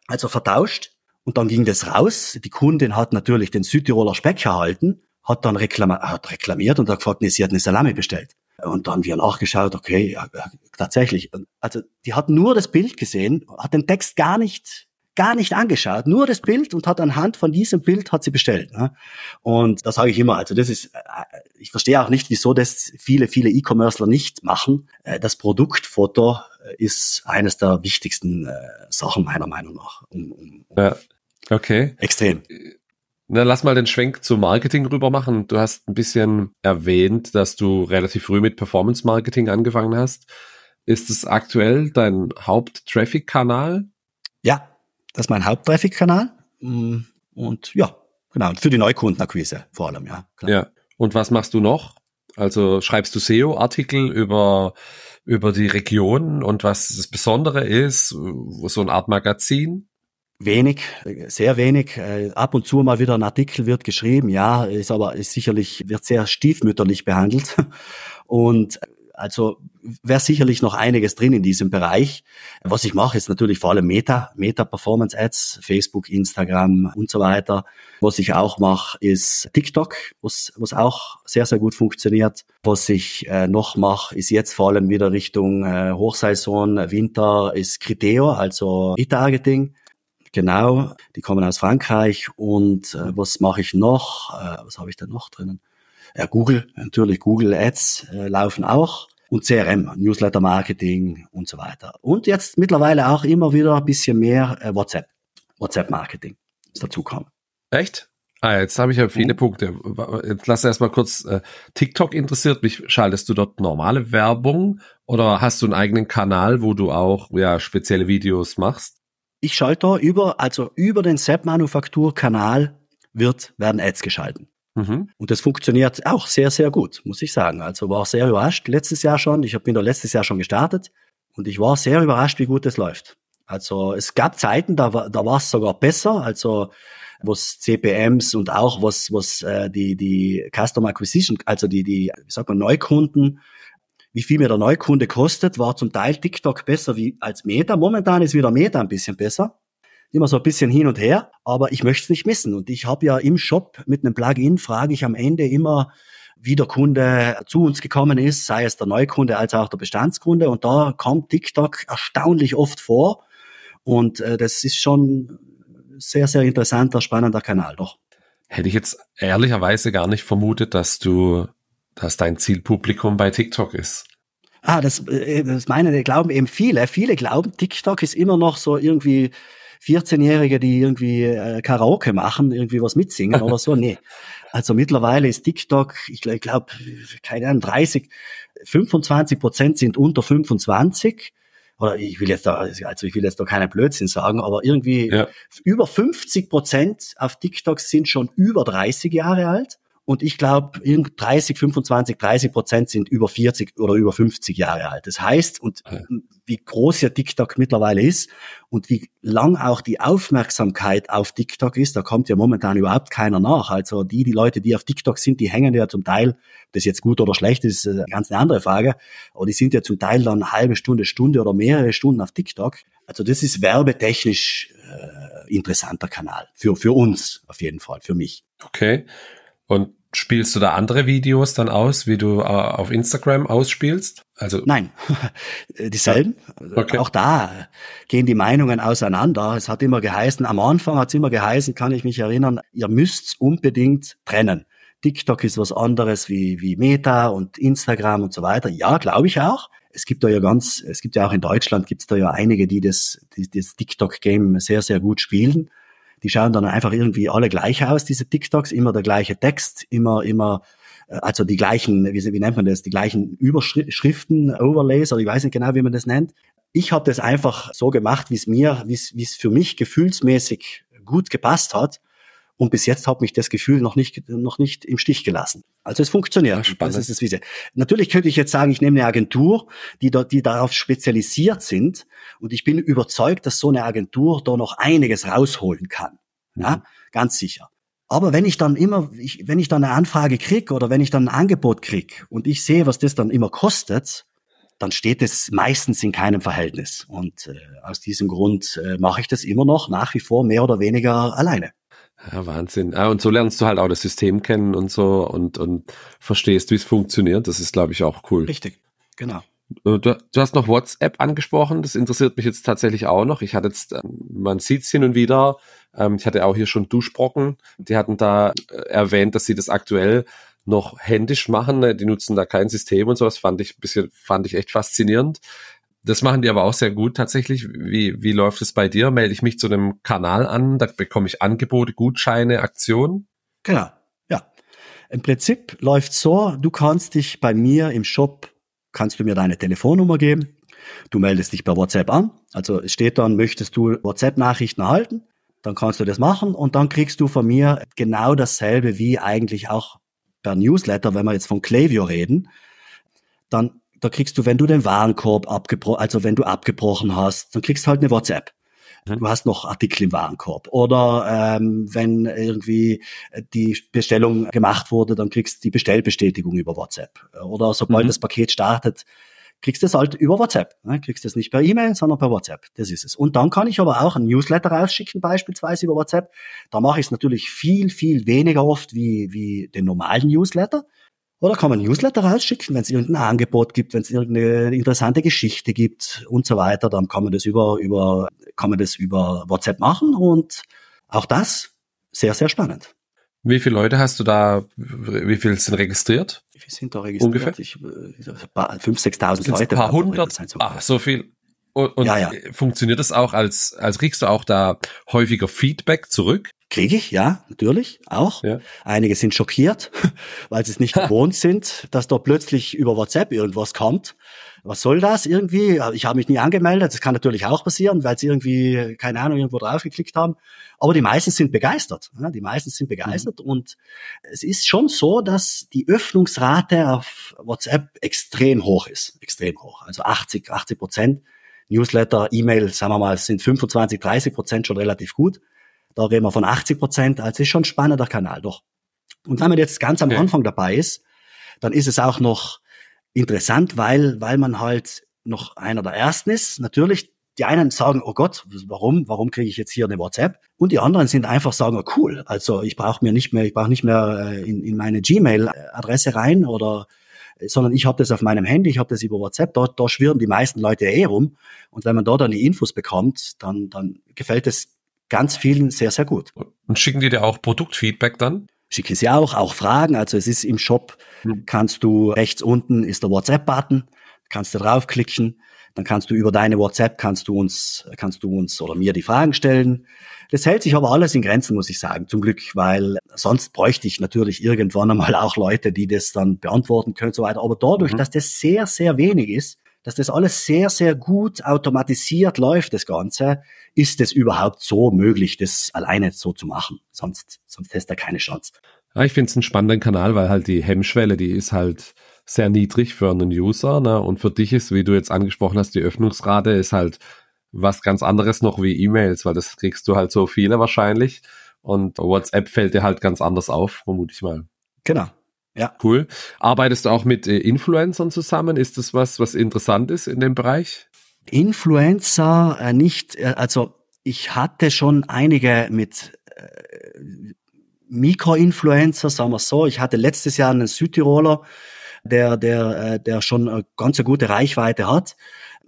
also vertauscht. Und dann ging das raus. Die Kundin hat natürlich den Südtiroler Speck erhalten, hat dann reklam hat reklamiert und hat gefragt, nee, sie hat eine Salami bestellt. Und dann wir nachgeschaut, okay, ja, tatsächlich. Also die hat nur das Bild gesehen, hat den Text gar nicht gar nicht angeschaut, nur das Bild und hat anhand von diesem Bild hat sie bestellt. Ne? Und das sage ich immer. Also das ist, äh, ich verstehe auch nicht, wieso das viele, viele E-Commercer nicht machen. Äh, das Produktfoto ist eines der wichtigsten äh, Sachen meiner Meinung nach. Um, um, ja, okay. Extrem. Na, lass mal den Schwenk zum Marketing rüber machen. Du hast ein bisschen erwähnt, dass du relativ früh mit Performance Marketing angefangen hast. Ist es aktuell dein Haupt-Traffic-Kanal? Ja, das ist mein Haupt-Traffic-Kanal. Mm, und ja, genau. für die Neukundenakquise vor allem, ja. Klar. Ja. Und was machst du noch? Also schreibst du SEO-Artikel über über die Region und was das Besondere ist, so eine Art Magazin? Wenig, sehr wenig. Äh, ab und zu mal wieder ein Artikel wird geschrieben, ja, ist aber ist sicherlich, wird sehr stiefmütterlich behandelt. Und also wäre sicherlich noch einiges drin in diesem Bereich. Was ich mache, ist natürlich vor allem Meta, Meta Performance Ads, Facebook, Instagram und so weiter. Was ich auch mache, ist TikTok, was, was auch sehr, sehr gut funktioniert. Was ich äh, noch mache, ist jetzt vor allem wieder Richtung äh, Hochsaison, Winter, ist Criteo, also E-Targeting. Genau, die kommen aus Frankreich. Und äh, was mache ich noch? Äh, was habe ich da noch drinnen? Ja, Google, natürlich Google Ads äh, laufen auch und CRM, Newsletter Marketing und so weiter. Und jetzt mittlerweile auch immer wieder ein bisschen mehr äh, WhatsApp, WhatsApp Marketing ist dazu kommen. Echt? Ah, jetzt habe ich ja viele mhm. Punkte. Jetzt lass erst mal kurz, äh, TikTok interessiert mich. Schaltest du dort normale Werbung oder hast du einen eigenen Kanal, wo du auch ja, spezielle Videos machst? Ich schalte über, also über den Sepp Manufaktur Kanal wird, werden Ads geschalten. Mhm. Und das funktioniert auch sehr, sehr gut, muss ich sagen. Also war sehr überrascht letztes Jahr schon. Ich bin da letztes Jahr schon gestartet und ich war sehr überrascht, wie gut es läuft. Also es gab Zeiten, da war, da war es sogar besser. Also was CPMs und auch was was äh, die die Customer Acquisition, also die die wie sagt man Neukunden, wie viel mir der Neukunde kostet, war zum Teil TikTok besser wie als Meta. Momentan ist wieder Meta ein bisschen besser immer so ein bisschen hin und her, aber ich möchte es nicht missen. Und ich habe ja im Shop mit einem Plugin, frage ich am Ende immer, wie der Kunde zu uns gekommen ist, sei es der Neukunde als auch der Bestandskunde. Und da kommt TikTok erstaunlich oft vor. Und äh, das ist schon sehr, sehr interessanter, spannender Kanal, doch. Hätte ich jetzt ehrlicherweise gar nicht vermutet, dass du, dass dein Zielpublikum bei TikTok ist. Ah, das, äh, das meine, glauben eben viele. Viele glauben, TikTok ist immer noch so irgendwie 14-Jährige, die irgendwie äh, Karaoke machen, irgendwie was mitsingen oder so. Nee. Also mittlerweile ist TikTok, ich glaube, glaub, keine Ahnung, 30, 25 Prozent sind unter 25 oder ich will jetzt da, also ich will jetzt da keinen Blödsinn sagen, aber irgendwie ja. über 50 Prozent auf TikTok sind schon über 30 Jahre alt. Und ich glaube, 30, 25, 30 Prozent sind über 40 oder über 50 Jahre alt. Das heißt, und ja. wie groß ja TikTok mittlerweile ist und wie lang auch die Aufmerksamkeit auf TikTok ist, da kommt ja momentan überhaupt keiner nach. Also die, die Leute, die auf TikTok sind, die hängen ja zum Teil, das jetzt gut oder schlecht ist, eine ganz eine andere Frage, aber die sind ja zum Teil dann eine halbe Stunde, Stunde oder mehrere Stunden auf TikTok. Also das ist werbetechnisch äh, interessanter Kanal. Für, für uns auf jeden Fall, für mich. Okay. Und spielst du da andere Videos dann aus, wie du äh, auf Instagram ausspielst? Also Nein, dieselben. Okay. Auch da gehen die Meinungen auseinander. Es hat immer geheißen, am Anfang hat es immer geheißen, kann ich mich erinnern, ihr müsst unbedingt trennen. TikTok ist was anderes wie, wie Meta und Instagram und so weiter. Ja, glaube ich auch. Es gibt da ja ganz, es gibt ja auch in Deutschland gibt es da ja einige, die das, die, das TikTok-Game sehr, sehr gut spielen. Die schauen dann einfach irgendwie alle gleich aus, diese TikToks, immer der gleiche Text, immer, immer, äh, also die gleichen, wie, wie nennt man das, die gleichen Überschriften, Overlays, oder ich weiß nicht genau, wie man das nennt. Ich habe das einfach so gemacht, wie es mir, wie es für mich gefühlsmäßig gut gepasst hat. Und bis jetzt hat mich das Gefühl noch nicht, noch nicht im Stich gelassen. Also es funktioniert. Ja, spannend. Das ist das Wiese. Natürlich könnte ich jetzt sagen, ich nehme eine Agentur, die, da, die darauf spezialisiert sind. Und ich bin überzeugt, dass so eine Agentur da noch einiges rausholen kann. Mhm. Ja, ganz sicher. Aber wenn ich dann immer, ich, wenn ich dann eine Anfrage krieg oder wenn ich dann ein Angebot krieg und ich sehe, was das dann immer kostet, dann steht es meistens in keinem Verhältnis. Und äh, aus diesem Grund äh, mache ich das immer noch nach wie vor mehr oder weniger alleine. Ja, Wahnsinn. Ja, und so lernst du halt auch das System kennen und so und, und verstehst, wie es funktioniert. Das ist, glaube ich, auch cool. Richtig, genau. Äh, du, du, hast noch WhatsApp angesprochen. Das interessiert mich jetzt tatsächlich auch noch. Ich hatte jetzt, ähm, man sieht es hin und wieder. Ähm, ich hatte auch hier schon Duschbrocken. Die hatten da äh, erwähnt, dass sie das aktuell noch händisch machen. Die nutzen da kein System und sowas. Fand ich ein bisschen, fand ich echt faszinierend. Das machen die aber auch sehr gut tatsächlich. Wie, wie läuft es bei dir? Melde ich mich zu einem Kanal an, da bekomme ich Angebote, Gutscheine, Aktionen? Genau, ja. Im Prinzip läuft so, du kannst dich bei mir im Shop, kannst du mir deine Telefonnummer geben, du meldest dich per WhatsApp an, also es steht dann, möchtest du WhatsApp-Nachrichten erhalten, dann kannst du das machen und dann kriegst du von mir genau dasselbe wie eigentlich auch per Newsletter, wenn wir jetzt von Klaviyo reden, dann da kriegst du, wenn du den Warenkorb abgebrochen, also wenn du abgebrochen hast, dann kriegst du halt eine WhatsApp. Du hast noch Artikel im Warenkorb. Oder ähm, wenn irgendwie die Bestellung gemacht wurde, dann kriegst du die Bestellbestätigung über WhatsApp. Oder sobald mhm. das Paket startet, kriegst du es halt über WhatsApp. Ne? Kriegst du es nicht per E-Mail, sondern per WhatsApp. Das ist es. Und dann kann ich aber auch ein Newsletter rausschicken, beispielsweise über WhatsApp. Da mache ich es natürlich viel, viel weniger oft wie, wie den normalen Newsletter. Oder kann man Newsletter rausschicken, wenn es irgendein Angebot gibt, wenn es irgendeine interessante Geschichte gibt und so weiter, dann kann man das über, über, kann man das über WhatsApp machen und auch das sehr, sehr spannend. Wie viele Leute hast du da, wie viele sind registriert? Wie viele sind da registriert? Ungefähr? Ich, 5.000, 6.000 Leute. Ein paar hundert? Ah, so viel. Und, und ja, ja. funktioniert das auch als, als kriegst du auch da häufiger Feedback zurück? Kriege ich, ja, natürlich, auch. Ja. Einige sind schockiert, weil sie es nicht gewohnt sind, dass da plötzlich über WhatsApp irgendwas kommt. Was soll das irgendwie? Ich habe mich nie angemeldet, das kann natürlich auch passieren, weil sie irgendwie, keine Ahnung, irgendwo draufgeklickt haben. Aber die meisten sind begeistert. Die meisten sind begeistert mhm. und es ist schon so, dass die Öffnungsrate auf WhatsApp extrem hoch ist. Extrem hoch. Also 80, 80 Prozent. Newsletter, E-Mail, sagen wir mal, sind 25, 30 Prozent schon relativ gut. Da reden wir von 80 Prozent. Also ist schon ein spannender Kanal, doch. Und wenn man jetzt ganz am okay. Anfang dabei ist, dann ist es auch noch interessant, weil, weil man halt noch einer der ersten ist. Natürlich, die einen sagen, oh Gott, warum, warum kriege ich jetzt hier eine WhatsApp? Und die anderen sind einfach sagen, oh cool, also ich brauche mir nicht mehr, ich brauche nicht mehr äh, in, in meine Gmail-Adresse rein oder sondern ich habe das auf meinem Handy, ich habe das über WhatsApp, da, da schwirren die meisten Leute eh rum. Und wenn man da dann die Infos bekommt, dann, dann gefällt es ganz vielen sehr, sehr gut. Und schicken die dir auch Produktfeedback dann? Schicken sie auch, auch Fragen. Also es ist im Shop, hm. kannst du rechts unten ist der WhatsApp-Button, kannst du draufklicken, dann kannst du über deine WhatsApp kannst du uns, kannst du uns oder mir die Fragen stellen. Das hält sich aber alles in Grenzen, muss ich sagen, zum Glück, weil sonst bräuchte ich natürlich irgendwann einmal auch Leute, die das dann beantworten können und so weiter. Aber dadurch, mhm. dass das sehr, sehr wenig ist, dass das alles sehr, sehr gut automatisiert läuft, das Ganze, ist es überhaupt so möglich, das alleine so zu machen. Sonst, sonst hast du keine Chance. Ja, ich finde es einen spannenden Kanal, weil halt die Hemmschwelle, die ist halt sehr niedrig für einen User. Ne? Und für dich ist, wie du jetzt angesprochen hast, die Öffnungsrate ist halt was ganz anderes noch wie E-Mails, weil das kriegst du halt so viele wahrscheinlich. Und WhatsApp fällt dir halt ganz anders auf, vermute ich mal. Genau. Ja. Cool. Arbeitest du auch mit äh, Influencern zusammen? Ist das was, was interessant ist in dem Bereich? Influencer äh, nicht, äh, also ich hatte schon einige mit äh, Mikroinfluencer, sagen wir so. Ich hatte letztes Jahr einen Südtiroler, der, der, äh, der schon eine ganz eine gute Reichweite hat,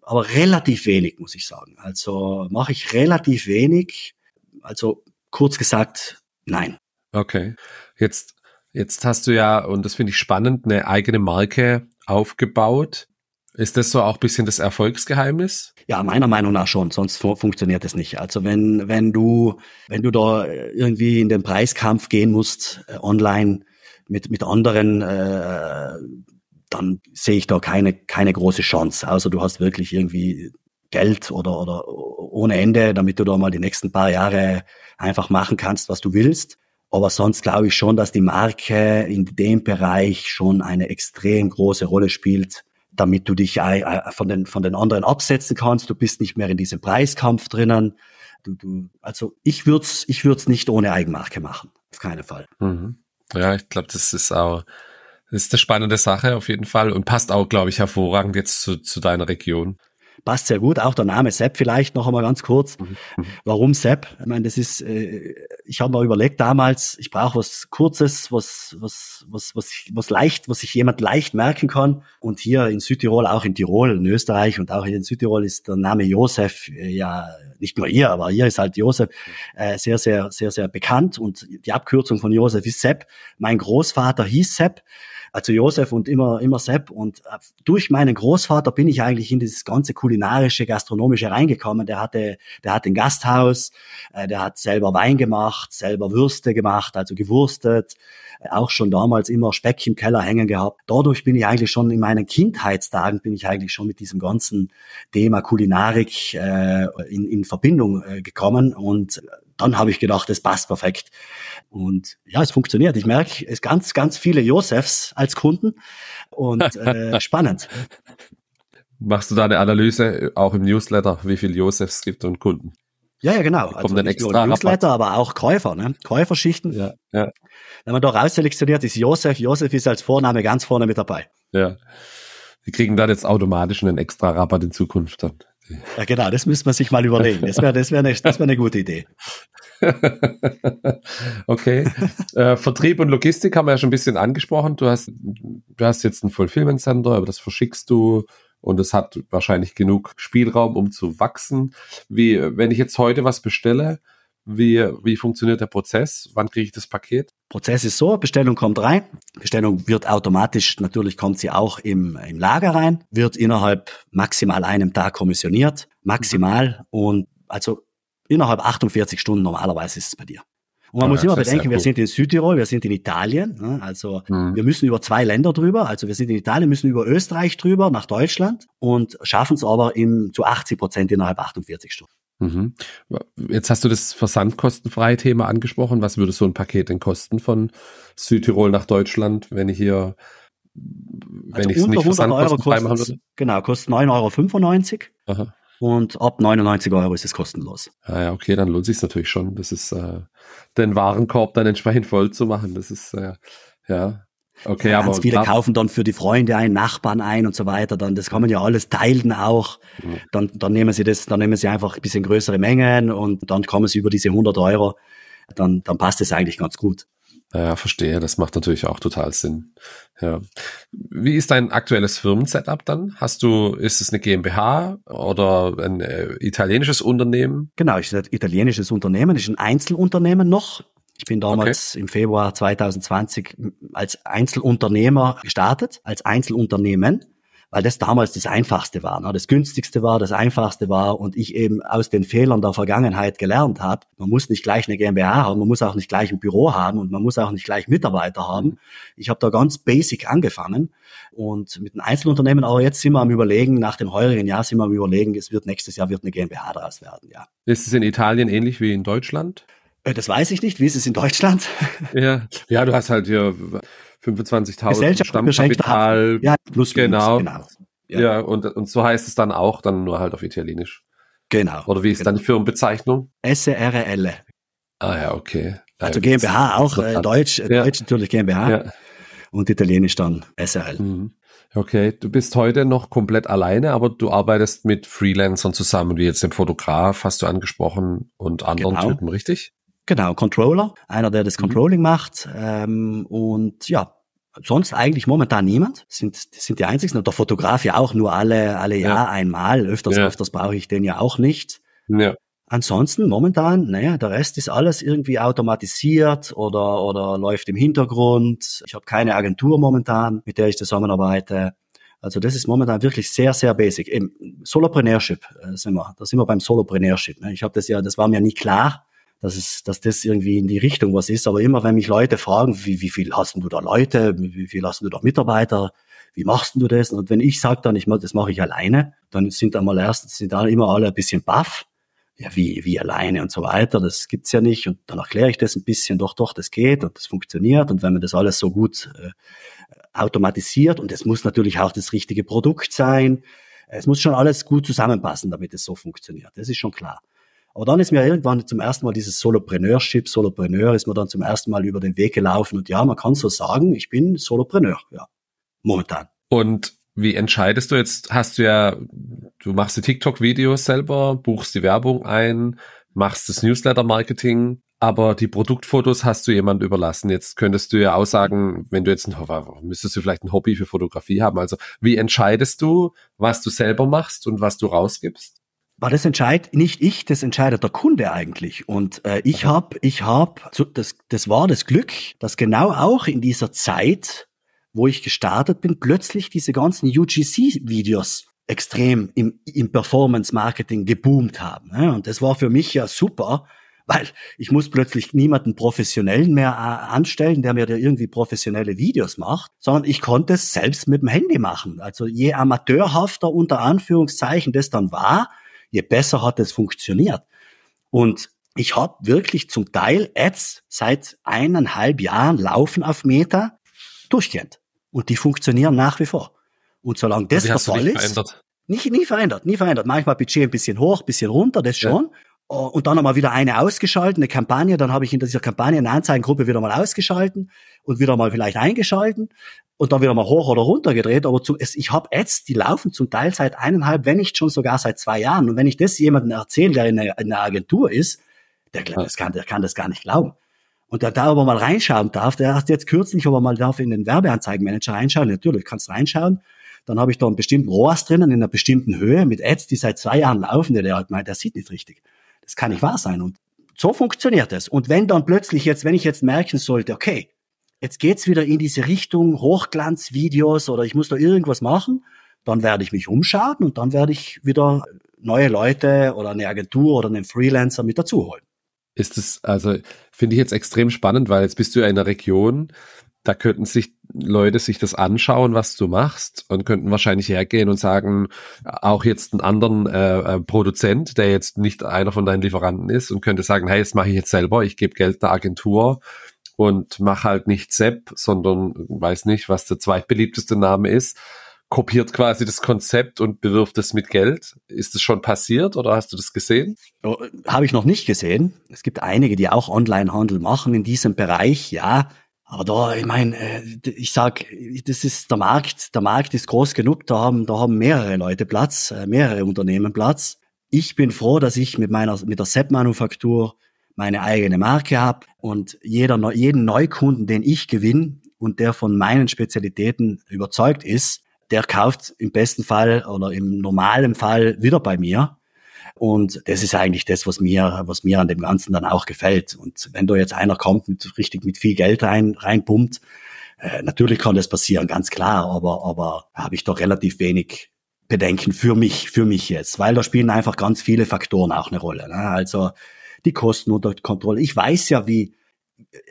aber relativ wenig, muss ich sagen. Also mache ich relativ wenig. Also kurz gesagt, nein. Okay. Jetzt, jetzt hast du ja, und das finde ich spannend, eine eigene Marke aufgebaut. Ist das so auch bisschen das Erfolgsgeheimnis? Ja, meiner Meinung nach schon, sonst fu funktioniert es nicht. Also wenn, wenn du, wenn du da irgendwie in den Preiskampf gehen musst, äh, online, mit, mit anderen, äh, dann sehe ich da keine, keine große Chance. Außer du hast wirklich irgendwie Geld oder, oder ohne Ende, damit du da mal die nächsten paar Jahre einfach machen kannst, was du willst. Aber sonst glaube ich schon, dass die Marke in dem Bereich schon eine extrem große Rolle spielt, damit du dich von den, von den anderen absetzen kannst. Du bist nicht mehr in diesem Preiskampf drinnen. Du, du, also ich würde es ich nicht ohne Eigenmarke machen. Auf keinen Fall. Mhm. Ja, ich glaube, das ist auch das ist eine spannende Sache auf jeden Fall und passt auch, glaube ich, hervorragend jetzt zu, zu deiner Region passt sehr gut. Auch der Name Sepp vielleicht noch einmal ganz kurz. Mhm. mhm. Warum Sepp? Ich meine, das ist, äh, ich habe mir überlegt damals, ich brauche was Kurzes, was, was, was, was, was leicht, was sich jemand leicht merken kann. Und hier in Südtirol, auch in Tirol, in Österreich und auch hier in Südtirol ist der Name Josef äh, ja nicht nur ihr, aber hier ist halt Josef äh, sehr, sehr, sehr, sehr bekannt. Und die Abkürzung von Josef ist Sepp. Mein Großvater hieß Sepp also Josef und immer, immer Sepp. Und äh, durch meinen Großvater bin ich eigentlich in dieses ganze kulinarische, gastronomische reingekommen. Der hatte, der hat ein Gasthaus, äh, der hat selber Wein gemacht, selber Würste gemacht, also gewurstet, äh, auch schon damals immer Speck im Keller hängen gehabt. Dadurch bin ich eigentlich schon in meinen Kindheitstagen bin ich eigentlich schon mit diesem ganzen Thema Kulinarik äh, in, in Verbindung gekommen und dann habe ich gedacht, das passt perfekt. Und ja, es funktioniert. Ich merke, es ganz, ganz viele Josefs als Kunden und äh, spannend. Machst du da eine Analyse auch im Newsletter, wie viel Josefs gibt und Kunden? Ja, ja, genau. Also nicht nur Newsletter, aber auch Käufer, ne? Käuferschichten. Ja, ja. Wenn man da rausselektioniert, ist Josef. Josef ist als Vorname ganz vorne mit dabei. Ja. Die kriegen dann jetzt automatisch einen extra Rabatt in Zukunft dann. Ja, genau, das müsste man sich mal überlegen. Das wäre das wär eine, das wär eine gute Idee. okay. äh, Vertrieb und Logistik haben wir ja schon ein bisschen angesprochen. Du hast, du hast jetzt ein Fulfillment Center, aber das verschickst du und es hat wahrscheinlich genug Spielraum, um zu wachsen. Wie, wenn ich jetzt heute was bestelle, wie, wie funktioniert der Prozess? Wann kriege ich das Paket? Prozess ist so, Bestellung kommt rein. Bestellung wird automatisch, natürlich kommt sie auch im, im Lager rein, wird innerhalb maximal einem Tag kommissioniert, maximal und also innerhalb 48 Stunden normalerweise ist es bei dir. Und man ja, muss immer bedenken, wir sind in Südtirol, wir sind in Italien, ne? also mhm. wir müssen über zwei Länder drüber, also wir sind in Italien, müssen über Österreich drüber nach Deutschland und schaffen es aber im, zu 80 Prozent innerhalb 48 Stunden. Mhm. Jetzt hast du das versandkostenfreie Thema angesprochen. Was würde so ein Paket denn kosten von Südtirol nach Deutschland, wenn ich hier, wenn also ich es nicht versandkostenfrei machen würde? Genau, kostet 9,95 Euro. Aha. Und ab 99 Euro ist es kostenlos. Ah ja, okay, dann lohnt sich natürlich schon. Das ist äh, den Warenkorb dann entsprechend voll zu machen. Das ist äh, ja Okay, ja, aber ganz viele kaufen dann für die Freunde ein, Nachbarn ein und so weiter. Dann das kann man ja alles teilen auch. Mhm. Dann dann nehmen sie das, dann nehmen sie einfach ein bisschen größere Mengen und dann kommen sie über diese 100 Euro. Dann dann passt es eigentlich ganz gut. Ja, verstehe. Das macht natürlich auch total Sinn. Ja. Wie ist dein aktuelles Firmensetup dann? Hast du, ist es eine GmbH oder ein äh, italienisches Unternehmen? Genau, ist ein italienisches Unternehmen, ist ein Einzelunternehmen noch. Ich bin damals okay. im Februar 2020 als Einzelunternehmer gestartet, als Einzelunternehmen weil das damals das Einfachste war, ne? das günstigste war, das Einfachste war und ich eben aus den Fehlern der Vergangenheit gelernt habe. Man muss nicht gleich eine GmbH haben, man muss auch nicht gleich ein Büro haben und man muss auch nicht gleich Mitarbeiter haben. Ich habe da ganz basic angefangen und mit einem Einzelunternehmen, aber jetzt sind wir am überlegen, nach dem heurigen Jahr sind wir am überlegen, es wird nächstes Jahr wird eine GmbH daraus werden, ja. Ist es in Italien ähnlich wie in Deutschland? Äh, das weiß ich nicht. Wie ist es in Deutschland? Ja, ja du hast halt hier 25.000 Stammkapital. Ja, plus genau. genau. Ja. ja, und, und so heißt es dann auch, dann nur halt auf Italienisch. Genau. Oder wie ist genau. dann die Firmenbezeichnung? SRL. Ah ja, okay. Also GmbH auch, äh, Deutsch, äh, ja. Deutsch natürlich GmbH ja. und Italienisch dann SRL. Mhm. Okay, du bist heute noch komplett alleine, aber du arbeitest mit Freelancern zusammen, wie jetzt dem Fotograf, hast du angesprochen, und anderen genau. Typen, richtig? Genau, Controller, einer, der das mhm. Controlling mhm. macht. Ähm, und ja, sonst eigentlich momentan niemand. Sind, sind die einzigen. Und der Fotograf ja auch nur alle, alle ja. Jahr einmal. Öfters, ja. öfters brauche ich den ja auch nicht. Ja. Ansonsten momentan, naja, der Rest ist alles irgendwie automatisiert oder, oder läuft im Hintergrund. Ich habe keine Agentur momentan, mit der ich zusammenarbeite. Also das ist momentan wirklich sehr, sehr basic. Im Solopreneurship äh, sind wir, da sind wir beim Solopreneurship. Ne? Ich habe das ja, das war mir nie klar, dass, es, dass das irgendwie in die Richtung was ist. Aber immer wenn mich Leute fragen, wie, wie viel hast du da Leute, wie viel hast du da Mitarbeiter, wie machst du das? Und wenn ich sage dann, ich, das mache ich alleine, dann sind einmal erst, sind da immer alle ein bisschen baff. Ja, wie, wie alleine und so weiter, das gibt's ja nicht. Und dann erkläre ich das ein bisschen, doch, doch, das geht und das funktioniert. Und wenn man das alles so gut äh, automatisiert, und es muss natürlich auch das richtige Produkt sein, es muss schon alles gut zusammenpassen, damit es so funktioniert. Das ist schon klar. Aber dann ist mir irgendwann zum ersten Mal dieses Solopreneurship, Solopreneur ist mir dann zum ersten Mal über den Weg gelaufen und ja, man kann so sagen, ich bin Solopreneur, ja, momentan. Und wie entscheidest du jetzt? Hast du ja, du machst die TikTok-Videos selber, buchst die Werbung ein, machst das Newsletter-Marketing, aber die Produktfotos hast du jemand überlassen. Jetzt könntest du ja auch sagen, wenn du jetzt ein, müsstest du vielleicht ein Hobby für Fotografie haben. Also wie entscheidest du, was du selber machst und was du rausgibst? Aber das entscheidet nicht ich, das entscheidet der Kunde eigentlich. Und äh, ich habe, ich habe, das, das war das Glück, dass genau auch in dieser Zeit, wo ich gestartet bin, plötzlich diese ganzen UGC-Videos extrem im, im Performance-Marketing geboomt haben. Ne? Und das war für mich ja super, weil ich muss plötzlich niemanden professionellen mehr äh, anstellen, der mir da irgendwie professionelle Videos macht, sondern ich konnte es selbst mit dem Handy machen. Also je amateurhafter unter Anführungszeichen das dann war, je besser hat es funktioniert. Und ich habe wirklich zum Teil Ads seit eineinhalb Jahren laufen auf Meta durchgehend. Und die funktionieren nach wie vor. Und solange das der Fall ist, verändert? Nicht, nie verändert, nie verändert. Manchmal Budget ein bisschen hoch, ein bisschen runter, das schon. Ja. Oh, und dann einmal wieder eine ausgeschalten, eine Kampagne, dann habe ich in dieser Kampagne eine Anzeigengruppe wieder mal ausgeschalten und wieder mal vielleicht eingeschalten und dann wieder mal hoch oder runter gedreht. Aber zu, es, ich habe Ads, die laufen zum Teil seit eineinhalb, wenn nicht schon sogar seit zwei Jahren. Und wenn ich das jemandem erzähle, der in einer, in einer Agentur ist, der, das kann, der kann das gar nicht glauben. Und der da aber mal reinschauen darf, der hat jetzt kürzlich aber mal darf in den Werbeanzeigenmanager reinschauen. Natürlich kannst reinschauen. Dann habe ich da einen bestimmten ROAS drinnen in einer bestimmten Höhe mit Ads, die seit zwei Jahren laufen. Der, halt meint, der sieht nicht richtig. Das kann nicht wahr sein. Und so funktioniert es. Und wenn dann plötzlich jetzt, wenn ich jetzt merken sollte, okay, jetzt geht's wieder in diese Richtung Hochglanzvideos oder ich muss da irgendwas machen, dann werde ich mich umschauen und dann werde ich wieder neue Leute oder eine Agentur oder einen Freelancer mit dazu holen. Ist es, also finde ich jetzt extrem spannend, weil jetzt bist du in einer Region, da könnten sich Leute sich das anschauen, was du machst und könnten wahrscheinlich hergehen und sagen, auch jetzt einen anderen äh, äh, Produzent, der jetzt nicht einer von deinen Lieferanten ist und könnte sagen, hey, das mache ich jetzt selber, ich gebe Geld der Agentur und mach halt nicht Sepp, sondern weiß nicht, was der zweitbeliebteste Name ist, kopiert quasi das Konzept und bewirft es mit Geld. Ist das schon passiert oder hast du das gesehen? Oh, Habe ich noch nicht gesehen. Es gibt einige, die auch Online-Handel machen in diesem Bereich, ja. Aber da, ich meine, äh, ich sag, das ist der Markt, der Markt ist groß genug, da haben, da haben mehrere Leute Platz, äh, mehrere Unternehmen Platz. Ich bin froh, dass ich mit meiner, mit der Sepp-Manufaktur meine eigene Marke habe und jeder, jeden Neukunden, den ich gewinne und der von meinen Spezialitäten überzeugt ist, der kauft im besten Fall oder im normalen Fall wieder bei mir. Und das ist eigentlich das, was mir, was mir an dem Ganzen dann auch gefällt. Und wenn da jetzt einer kommt mit richtig mit viel Geld rein, reinpumpt, äh, natürlich kann das passieren, ganz klar, aber, aber habe ich doch relativ wenig Bedenken für mich, für mich jetzt, weil da spielen einfach ganz viele Faktoren auch eine Rolle. Ne? Also die Kosten unter Kontrolle. Ich weiß ja, wie,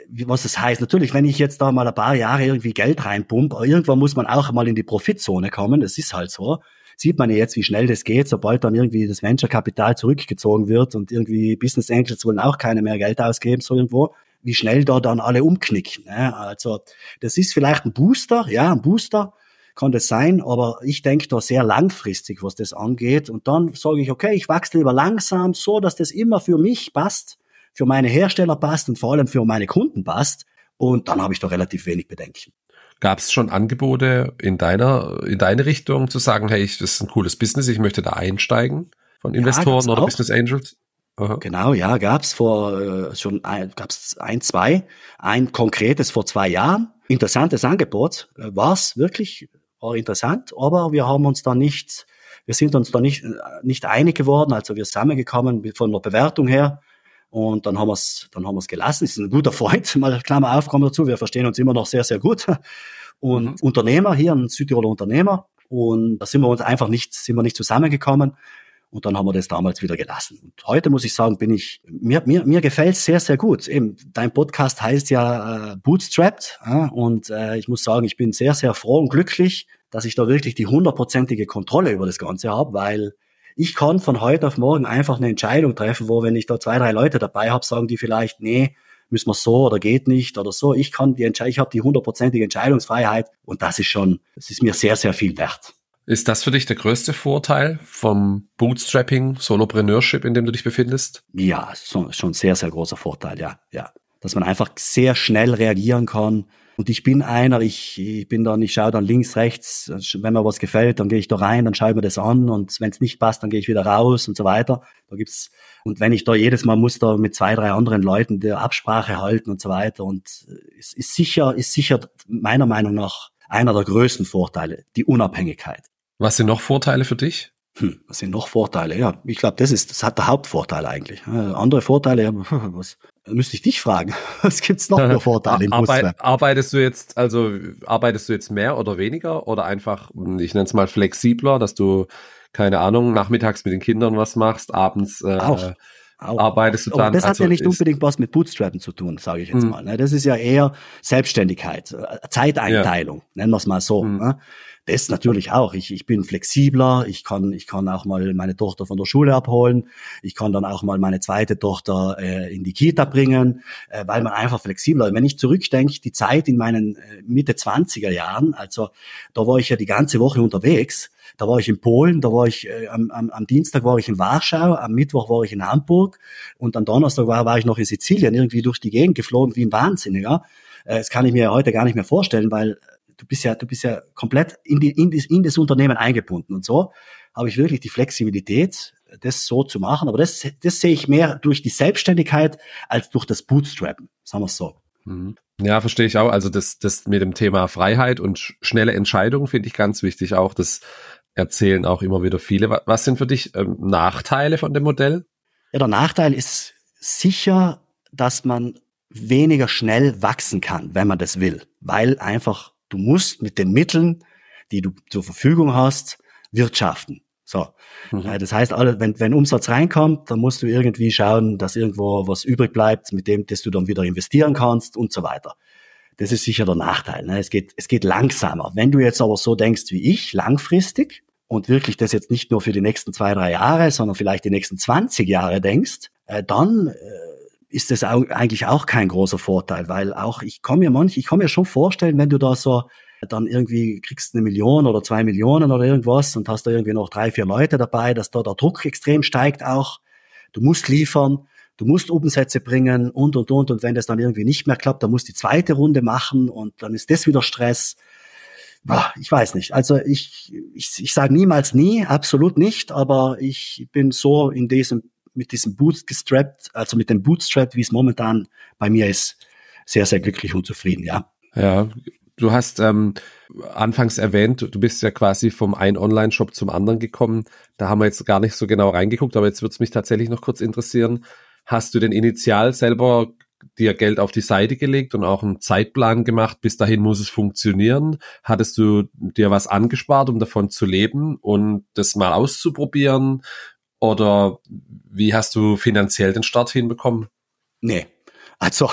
wie, was das heißt. Natürlich, wenn ich jetzt da mal ein paar Jahre irgendwie Geld reinpumpe, irgendwann muss man auch mal in die Profitzone kommen. Das ist halt so. Sieht man ja jetzt, wie schnell das geht, sobald dann irgendwie das Venture-Kapital zurückgezogen wird und irgendwie Business Angels wollen auch keine mehr Geld ausgeben, so irgendwo wie schnell da dann alle umknicken. Ne? Also das ist vielleicht ein Booster, ja, ein Booster kann das sein, aber ich denke da sehr langfristig, was das angeht. Und dann sage ich, okay, ich wachse lieber langsam, so dass das immer für mich passt, für meine Hersteller passt und vor allem für meine Kunden passt. Und dann habe ich da relativ wenig Bedenken. Gab es schon Angebote in deiner, in deine Richtung zu sagen, hey, das ist ein cooles Business, ich möchte da einsteigen von Investoren ja, oder auch. Business Angels? Aha. Genau, ja, gab's vor äh, schon ein, gab's ein, zwei, ein konkretes vor zwei Jahren. Interessantes Angebot, äh, war's wirklich, war interessant, aber wir haben uns da nicht, wir sind uns da nicht, äh, nicht einig geworden, also wir sind zusammengekommen von der Bewertung her und dann haben wir's, dann haben wir's gelassen. Ist ein guter Freund, mal Klammer auf, kommen dazu, wir verstehen uns immer noch sehr, sehr gut. Und mhm. Unternehmer hier, ein Südtiroler Unternehmer. Und da sind wir uns einfach nicht, sind wir nicht zusammengekommen. Und dann haben wir das damals wieder gelassen. Und heute muss ich sagen, bin ich, mir, mir, mir gefällt sehr, sehr gut. Eben, dein Podcast heißt ja äh, Bootstrapped. Ja, und äh, ich muss sagen, ich bin sehr, sehr froh und glücklich, dass ich da wirklich die hundertprozentige Kontrolle über das Ganze habe, weil ich kann von heute auf morgen einfach eine Entscheidung treffen, wo wenn ich da zwei, drei Leute dabei habe, sagen die vielleicht, nee, müssen wir so oder geht nicht oder so. Ich kann die Entscheidung, ich habe die hundertprozentige Entscheidungsfreiheit und das ist schon, das ist mir sehr, sehr viel wert. Ist das für dich der größte Vorteil vom Bootstrapping, Solopreneurship, in dem du dich befindest? Ja, schon sehr, sehr großer Vorteil, ja, ja. Dass man einfach sehr schnell reagieren kann. Und ich bin einer, ich, ich bin dann, ich schaue dann links, rechts, wenn mir was gefällt, dann gehe ich da rein, dann schaue ich mir das an und wenn es nicht passt, dann gehe ich wieder raus und so weiter. Da gibt's, und wenn ich da jedes Mal muss da mit zwei, drei anderen Leuten der Absprache halten und so weiter. Und es ist sicher, ist sicher meiner Meinung nach einer der größten Vorteile, die Unabhängigkeit. Was sind noch Vorteile für dich? Hm, was sind noch Vorteile? Ja, ich glaube, das ist, das hat der Hauptvorteil eigentlich. andere Vorteile, was müsste ich dich fragen? Was gibt's noch für Vorteile im Arbeit, Arbeitest du jetzt, also arbeitest du jetzt mehr oder weniger oder einfach, ich nenne es mal flexibler, dass du keine Ahnung, nachmittags mit den Kindern was machst, abends äh, auch. Auch. arbeitest du dann. Aber das also hat ja nicht unbedingt was mit Bootstrappen zu tun, sage ich jetzt hm. mal. Ne? Das ist ja eher Selbstständigkeit, äh, Zeiteinteilung, ja. nennen wir es mal so. Hm. Das natürlich auch. Ich, ich bin flexibler. Ich kann, ich kann auch mal meine Tochter von der Schule abholen. Ich kann dann auch mal meine zweite Tochter äh, in die Kita bringen, äh, weil man einfach flexibler. Wenn ich zurückdenke, die Zeit in meinen äh, Mitte 20er Jahren, also da war ich ja die ganze Woche unterwegs. Da war ich in Polen, da war ich äh, am, am, am Dienstag war ich in Warschau, am Mittwoch war ich in Hamburg und am Donnerstag war, war ich noch in Sizilien, irgendwie durch die Gegend geflogen wie ein Wahnsinniger. Äh, das kann ich mir heute gar nicht mehr vorstellen, weil du bist ja, du bist ja komplett in, die, in, das, in das Unternehmen eingebunden. Und so habe ich wirklich die Flexibilität, das so zu machen. Aber das, das sehe ich mehr durch die Selbstständigkeit als durch das Bootstrappen, sagen wir es so. Mhm. Ja, verstehe ich auch. Also das, das mit dem Thema Freiheit und schnelle Entscheidungen finde ich ganz wichtig. Auch das erzählen auch immer wieder viele. Was sind für dich ähm, Nachteile von dem Modell? Ja, der Nachteil ist sicher, dass man weniger schnell wachsen kann, wenn man das will, weil einfach Du musst mit den Mitteln, die du zur Verfügung hast, wirtschaften. So. Mhm. Äh, das heißt, wenn, wenn Umsatz reinkommt, dann musst du irgendwie schauen, dass irgendwo was übrig bleibt, mit dem, dass du dann wieder investieren kannst und so weiter. Das ist sicher der Nachteil. Ne? Es geht, es geht langsamer. Wenn du jetzt aber so denkst wie ich, langfristig und wirklich das jetzt nicht nur für die nächsten zwei, drei Jahre, sondern vielleicht die nächsten 20 Jahre denkst, äh, dann äh, ist das auch, eigentlich auch kein großer Vorteil, weil auch ich komme mir manch, ich kann mir schon vorstellen, wenn du da so dann irgendwie kriegst eine Million oder zwei Millionen oder irgendwas und hast da irgendwie noch drei, vier Leute dabei, dass da der Druck extrem steigt auch. Du musst liefern, du musst Umsätze bringen und, und, und. Und wenn das dann irgendwie nicht mehr klappt, dann musst du die zweite Runde machen und dann ist das wieder Stress. Boah, ich weiß nicht. Also ich, ich, ich sage niemals nie, absolut nicht, aber ich bin so in diesem mit diesem Bootstrap, also mit dem Bootstrap, wie es momentan bei mir ist, sehr, sehr glücklich und zufrieden, ja. Ja, du hast ähm, anfangs erwähnt, du bist ja quasi vom einen Online-Shop zum anderen gekommen. Da haben wir jetzt gar nicht so genau reingeguckt, aber jetzt würde es mich tatsächlich noch kurz interessieren. Hast du denn initial selber dir Geld auf die Seite gelegt und auch einen Zeitplan gemacht, bis dahin muss es funktionieren? Hattest du dir was angespart, um davon zu leben und das mal auszuprobieren? Oder wie hast du finanziell den Start hinbekommen? Nee. Also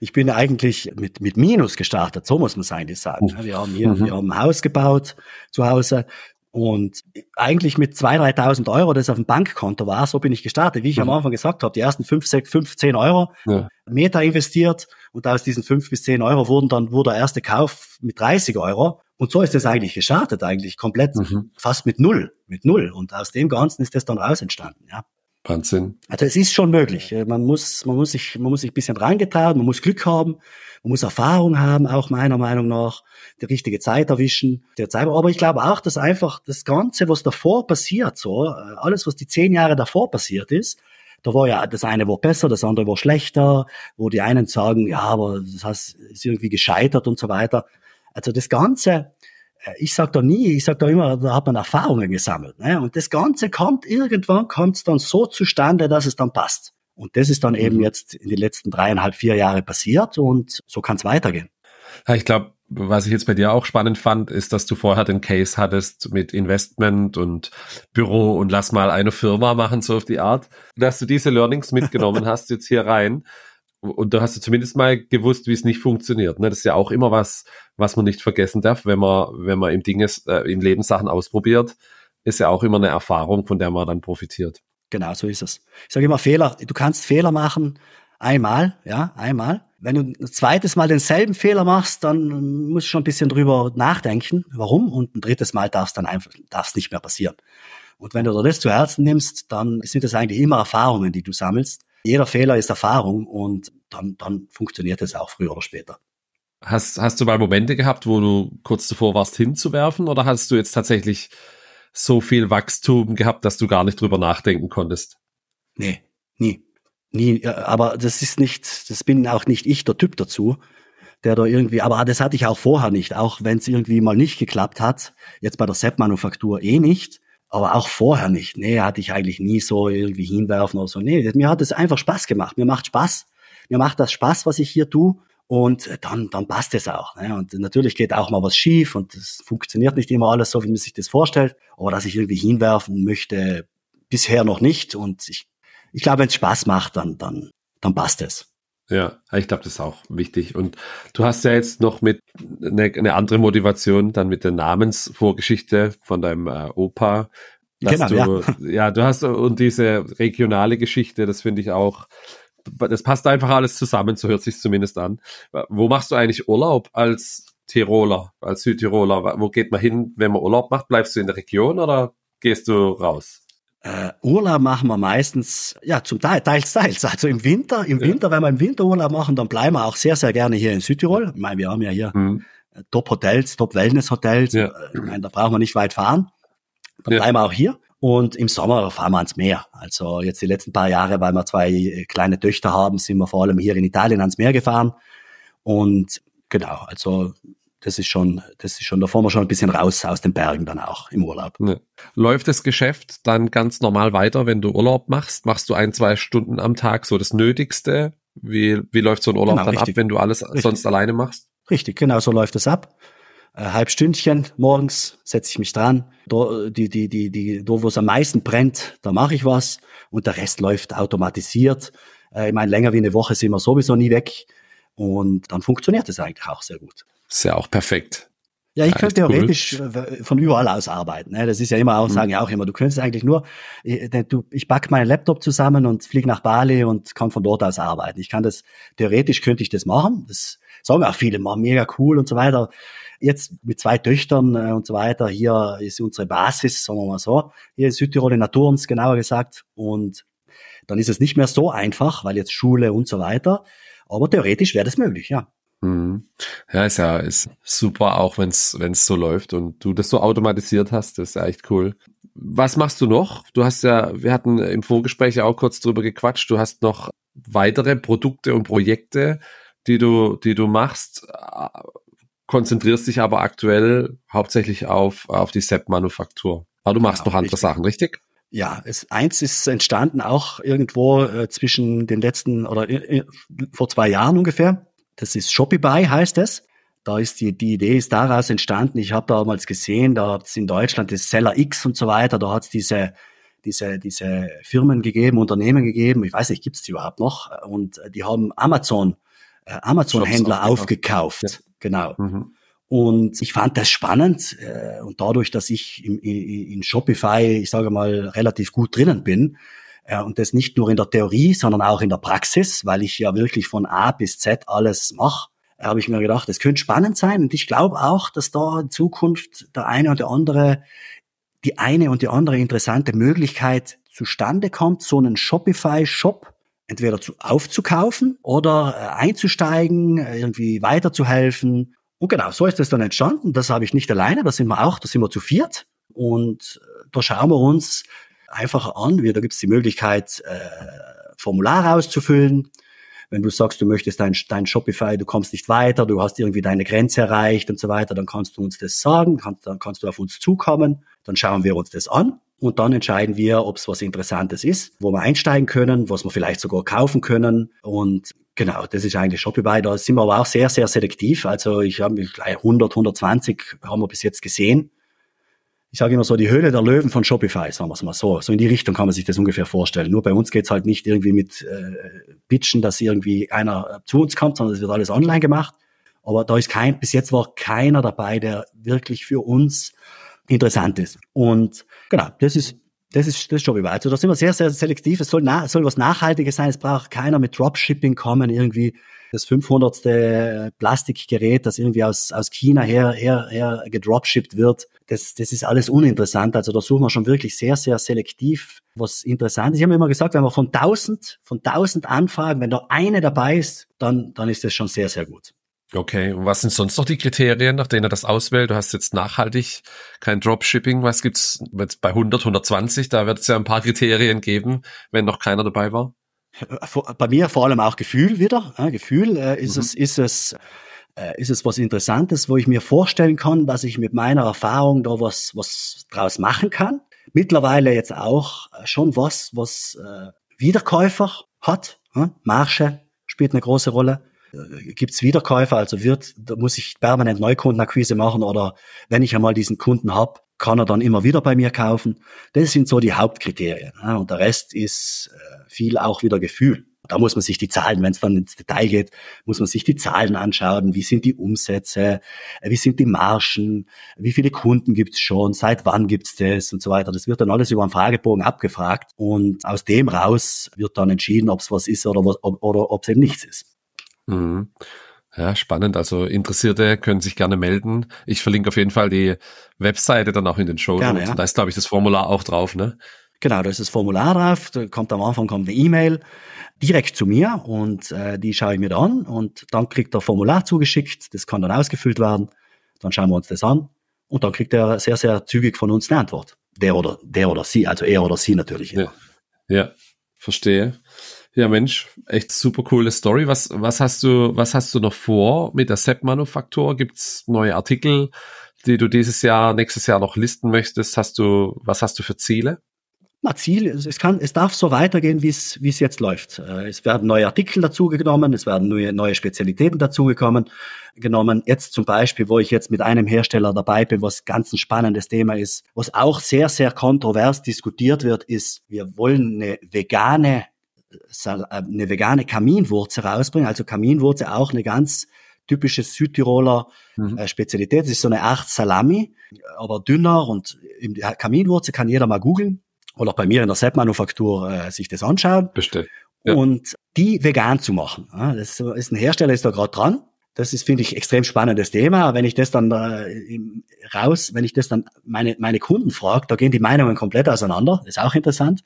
ich bin eigentlich mit, mit Minus gestartet, so muss man es eigentlich sagen. Wir haben hier mhm. wir haben ein Haus gebaut zu Hause und eigentlich mit 2.000, 3.000 Euro, das auf dem Bankkonto war, so bin ich gestartet. Wie ich mhm. am Anfang gesagt habe, die ersten 5, 6, 5 10 Euro ja. Meta investiert und aus diesen 5 bis 10 Euro wurden dann, wurde der erste Kauf mit 30 Euro. Und so ist es eigentlich gestartet, eigentlich komplett mhm. fast mit Null, mit Null. Und aus dem Ganzen ist das dann raus entstanden, ja. Wahnsinn. Also es ist schon möglich. Man muss, man muss sich, man muss sich ein bisschen reingetrauen, man muss Glück haben, man muss Erfahrung haben, auch meiner Meinung nach, die richtige Zeit erwischen, der Zeit. Aber ich glaube auch, dass einfach das Ganze, was davor passiert, so, alles, was die zehn Jahre davor passiert ist, da war ja, das eine war besser, das andere war schlechter, wo die einen sagen, ja, aber das heißt, ist irgendwie gescheitert und so weiter. Also das Ganze, ich sage da nie, ich sage da immer, da hat man Erfahrungen gesammelt. Ne? Und das Ganze kommt, irgendwann kommt es dann so zustande, dass es dann passt. Und das ist dann eben mhm. jetzt in den letzten dreieinhalb, vier Jahre passiert und so kann es weitergehen. Ja, ich glaube, was ich jetzt bei dir auch spannend fand, ist, dass du vorher den Case hattest mit Investment und Büro und lass mal eine Firma machen, so auf die Art, dass du diese Learnings mitgenommen hast jetzt hier rein und da hast du zumindest mal gewusst, wie es nicht funktioniert. Ne? Das ist ja auch immer was, was man nicht vergessen darf, wenn man, wenn man im Dinges, äh, im Leben Sachen ausprobiert, ist ja auch immer eine Erfahrung, von der man dann profitiert. Genau, so ist es. Ich sage immer Fehler. Du kannst Fehler machen, einmal, ja, einmal. Wenn du ein zweites Mal denselben Fehler machst, dann musst du schon ein bisschen drüber nachdenken, warum. Und ein drittes Mal darf es dann einfach, darf nicht mehr passieren. Und wenn du das zu Herzen nimmst, dann sind das eigentlich immer Erfahrungen, die du sammelst jeder Fehler ist Erfahrung und dann, dann funktioniert es auch früher oder später. Hast, hast du mal Momente gehabt, wo du kurz davor warst hinzuwerfen oder hast du jetzt tatsächlich so viel Wachstum gehabt, dass du gar nicht drüber nachdenken konntest? Nee, nie. Nie, aber das ist nicht, das bin auch nicht ich der Typ dazu, der da irgendwie, aber das hatte ich auch vorher nicht, auch wenn es irgendwie mal nicht geklappt hat, jetzt bei der Sepp-Manufaktur eh nicht, aber auch vorher nicht. Nee, hatte ich eigentlich nie so irgendwie hinwerfen oder so. Nee, mir hat es einfach Spaß gemacht. Mir macht Spaß. Mir macht das Spaß, was ich hier tue. Und dann, dann passt es auch. Ne? Und natürlich geht auch mal was schief und es funktioniert nicht immer alles so, wie man sich das vorstellt. Aber dass ich irgendwie hinwerfen möchte, bisher noch nicht. Und ich, ich glaube, wenn es Spaß macht, dann, dann, dann passt es. Ja, ich glaube, das ist auch wichtig. Und du hast ja jetzt noch mit eine, eine andere Motivation, dann mit der Namensvorgeschichte von deinem äh, Opa. Genau, du, ja. ja, du hast und diese regionale Geschichte, das finde ich auch, das passt einfach alles zusammen, so hört sich zumindest an. Wo machst du eigentlich Urlaub als Tiroler, als Südtiroler? Wo geht man hin, wenn man Urlaub macht? Bleibst du in der Region oder gehst du raus? Äh, Urlaub machen wir meistens, ja, zum Teil, teils, teils. Also im Winter, im ja. Winter, wenn wir im Winterurlaub machen, dann bleiben wir auch sehr, sehr gerne hier in Südtirol. Ich meine, wir haben ja hier mhm. Top-Hotels, Top-Wellness-Hotels. Ja. Ich meine, da brauchen wir nicht weit fahren. Dann ja. bleiben wir auch hier. Und im Sommer fahren wir ans Meer. Also jetzt die letzten paar Jahre, weil wir zwei kleine Töchter haben, sind wir vor allem hier in Italien ans Meer gefahren. Und genau, also das ist schon, das ist schon, da fahren wir schon ein bisschen raus aus den Bergen dann auch im Urlaub. Ja. Läuft das Geschäft dann ganz normal weiter, wenn du Urlaub machst? Machst du ein, zwei Stunden am Tag so das Nötigste? Wie, wie läuft so ein Urlaub genau, dann richtig. ab, wenn du alles richtig. sonst alleine machst? Richtig, genau so läuft es ab. Äh, halb Stündchen morgens setze ich mich dran. Da, die, die, die, die, da wo es am meisten brennt, da mache ich was und der Rest läuft automatisiert. Äh, ich meine, länger wie eine Woche sind wir sowieso nie weg und dann funktioniert es eigentlich auch sehr gut. Ist ja auch perfekt. Ja, ich könnte theoretisch cool. Äh, von überall aus arbeiten. Ne? Das ist ja immer auch, mhm. sagen ja auch immer, du könntest eigentlich nur, ich, äh, ich packe meinen Laptop zusammen und fliege nach Bali und kann von dort aus arbeiten. Ich kann das, theoretisch könnte ich das machen. Das sagen auch viele mal, mega cool und so weiter. Jetzt mit zwei Töchtern äh, und so weiter, hier ist unsere Basis, sagen wir mal so, hier in Südtirol in Naturens, genauer gesagt. Und dann ist es nicht mehr so einfach, weil jetzt Schule und so weiter. Aber theoretisch wäre das möglich, ja. Mhm. Ja, ist ja ist super, auch wenn es so läuft und du das so automatisiert hast, das ist ja echt cool. was machst du noch? Du hast ja, wir hatten im Vorgespräch ja auch kurz drüber gequatscht. Du hast noch weitere Produkte und Projekte, die du, die du machst, konzentrierst dich aber aktuell hauptsächlich auf, auf die Sepp-Manufaktur. Aber du machst genau, noch andere richtig. Sachen, richtig? Ja, es, eins ist entstanden auch irgendwo äh, zwischen den letzten oder äh vor zwei Jahren ungefähr. Das ist Shopify heißt es. Da ist die, die Idee ist daraus entstanden. Ich habe damals gesehen, da hat es in Deutschland das Seller X und so weiter, da hat es diese, diese, diese Firmen gegeben, Unternehmen gegeben, ich weiß nicht, gibt es die überhaupt noch? Und die haben Amazon, äh, Amazon-Händler aufgekauft. Ja. Genau. Mhm. Und ich fand das spannend äh, und dadurch, dass ich in, in Shopify, ich sage mal, relativ gut drinnen bin, und das nicht nur in der Theorie, sondern auch in der Praxis, weil ich ja wirklich von A bis Z alles mache, habe ich mir gedacht, es könnte spannend sein. Und ich glaube auch, dass da in Zukunft der eine und der andere, die eine und die andere interessante Möglichkeit zustande kommt, so einen Shopify-Shop entweder zu, aufzukaufen oder äh, einzusteigen, äh, irgendwie weiterzuhelfen. Und genau, so ist das dann entstanden. Das habe ich nicht alleine, da sind wir auch, da sind wir zu viert. Und äh, da schauen wir uns einfach an, da gibt es die Möglichkeit, äh, Formular auszufüllen wenn du sagst, du möchtest dein, dein Shopify, du kommst nicht weiter, du hast irgendwie deine Grenze erreicht und so weiter, dann kannst du uns das sagen, kannst, dann kannst du auf uns zukommen, dann schauen wir uns das an und dann entscheiden wir, ob es was Interessantes ist, wo wir einsteigen können, was wir vielleicht sogar kaufen können und Genau, das ist eigentlich Shopify. Da sind wir aber auch sehr, sehr selektiv. Also ich habe 100, 120 haben wir bis jetzt gesehen ich sage immer so, die Höhle der Löwen von Shopify, sagen wir es mal so. So in die Richtung kann man sich das ungefähr vorstellen. Nur bei uns geht's halt nicht irgendwie mit äh, Pitchen, dass irgendwie einer zu uns kommt, sondern es wird alles online gemacht. Aber da ist kein, bis jetzt war keiner dabei, der wirklich für uns interessant ist. Und genau, das ist das ist das ist Shopify. Also da sind wir sehr, sehr selektiv. Es soll, na, soll was Nachhaltiges sein. Es braucht keiner mit Dropshipping kommen, irgendwie das 500. Plastikgerät, das irgendwie aus, aus China her, her, her gedropshippt wird. Das, das ist alles uninteressant. Also da suchen wir schon wirklich sehr, sehr selektiv was interessant ist. Ich habe immer gesagt, wenn wir von 1000, von 1000 Anfragen, wenn da eine dabei ist, dann, dann ist das schon sehr, sehr gut. Okay, und was sind sonst noch die Kriterien, nach denen er das auswählt? Du hast jetzt nachhaltig kein Dropshipping. Was gibt's jetzt bei 100, 120? Da wird es ja ein paar Kriterien geben, wenn noch keiner dabei war. Bei mir vor allem auch Gefühl wieder. Ja, Gefühl äh, ist mhm. es, ist es, äh, ist es was Interessantes, wo ich mir vorstellen kann, dass ich mit meiner Erfahrung da was, was draus machen kann. Mittlerweile jetzt auch äh, schon was, was äh, Wiederkäufer hat. Ja? Marge spielt eine große Rolle. Gibt's Wiederkäufer, also wird, da muss ich permanent Neukundenakquise machen oder wenn ich einmal diesen Kunden hab, kann er dann immer wieder bei mir kaufen. Das sind so die Hauptkriterien. Und der Rest ist äh, viel auch wieder Gefühl. Da muss man sich die Zahlen, wenn es dann ins Detail geht, muss man sich die Zahlen anschauen. Wie sind die Umsätze? Wie sind die Margen? Wie viele Kunden gibt's schon? Seit wann gibt's das? Und so weiter. Das wird dann alles über einen Fragebogen abgefragt. Und aus dem raus wird dann entschieden, ob es was ist oder, was, oder ob es eben nichts ist. Mhm. Ja, spannend. Also Interessierte können sich gerne melden. Ich verlinke auf jeden Fall die Webseite dann auch in den Show Notes. Ja. Da ist, glaube ich, das Formular auch drauf, ne? Genau, da ist das Formular drauf. Da kommt am Anfang kommt eine E-Mail direkt zu mir und äh, die schaue ich mir dann an und dann kriegt er Formular zugeschickt. Das kann dann ausgefüllt werden. Dann schauen wir uns das an und dann kriegt er sehr, sehr zügig von uns eine Antwort. Der oder der oder sie, also er oder sie natürlich. Ja, ja verstehe. Ja, Mensch, echt super coole Story. Was, was hast du, was hast du noch vor mit der Sepp-Manufaktur? Gibt's neue Artikel, die du dieses Jahr, nächstes Jahr noch listen möchtest? Hast du, was hast du für Ziele? Na, Ziel, es kann, es darf so weitergehen, wie es, wie es jetzt läuft. Äh, es werden neue Artikel dazugenommen, es werden neue, neue Spezialitäten dazugekommen, genommen. Jetzt zum Beispiel, wo ich jetzt mit einem Hersteller dabei bin, was ganz ein spannendes Thema ist, was auch sehr, sehr kontrovers diskutiert wird, ist, wir wollen eine vegane eine vegane Kaminwurze rausbringen. Also Kaminwurze auch eine ganz typische Südtiroler mhm. Äh, Spezialität. Das ist so eine Art Salami, aber dünner und Kaminwurze kann jeder mal googeln oder bei mir in der Sepp-Manufaktur äh, sich das anschauen. Bestimmt. Ja. Und die vegan zu machen. Das ist ein Hersteller, ist da gerade dran. Das ist, finde ich, extrem spannendes Thema. Wenn ich das dann äh, raus, wenn ich das dann meine, meine Kunden frage, da gehen die Meinungen komplett auseinander. Das ist auch interessant.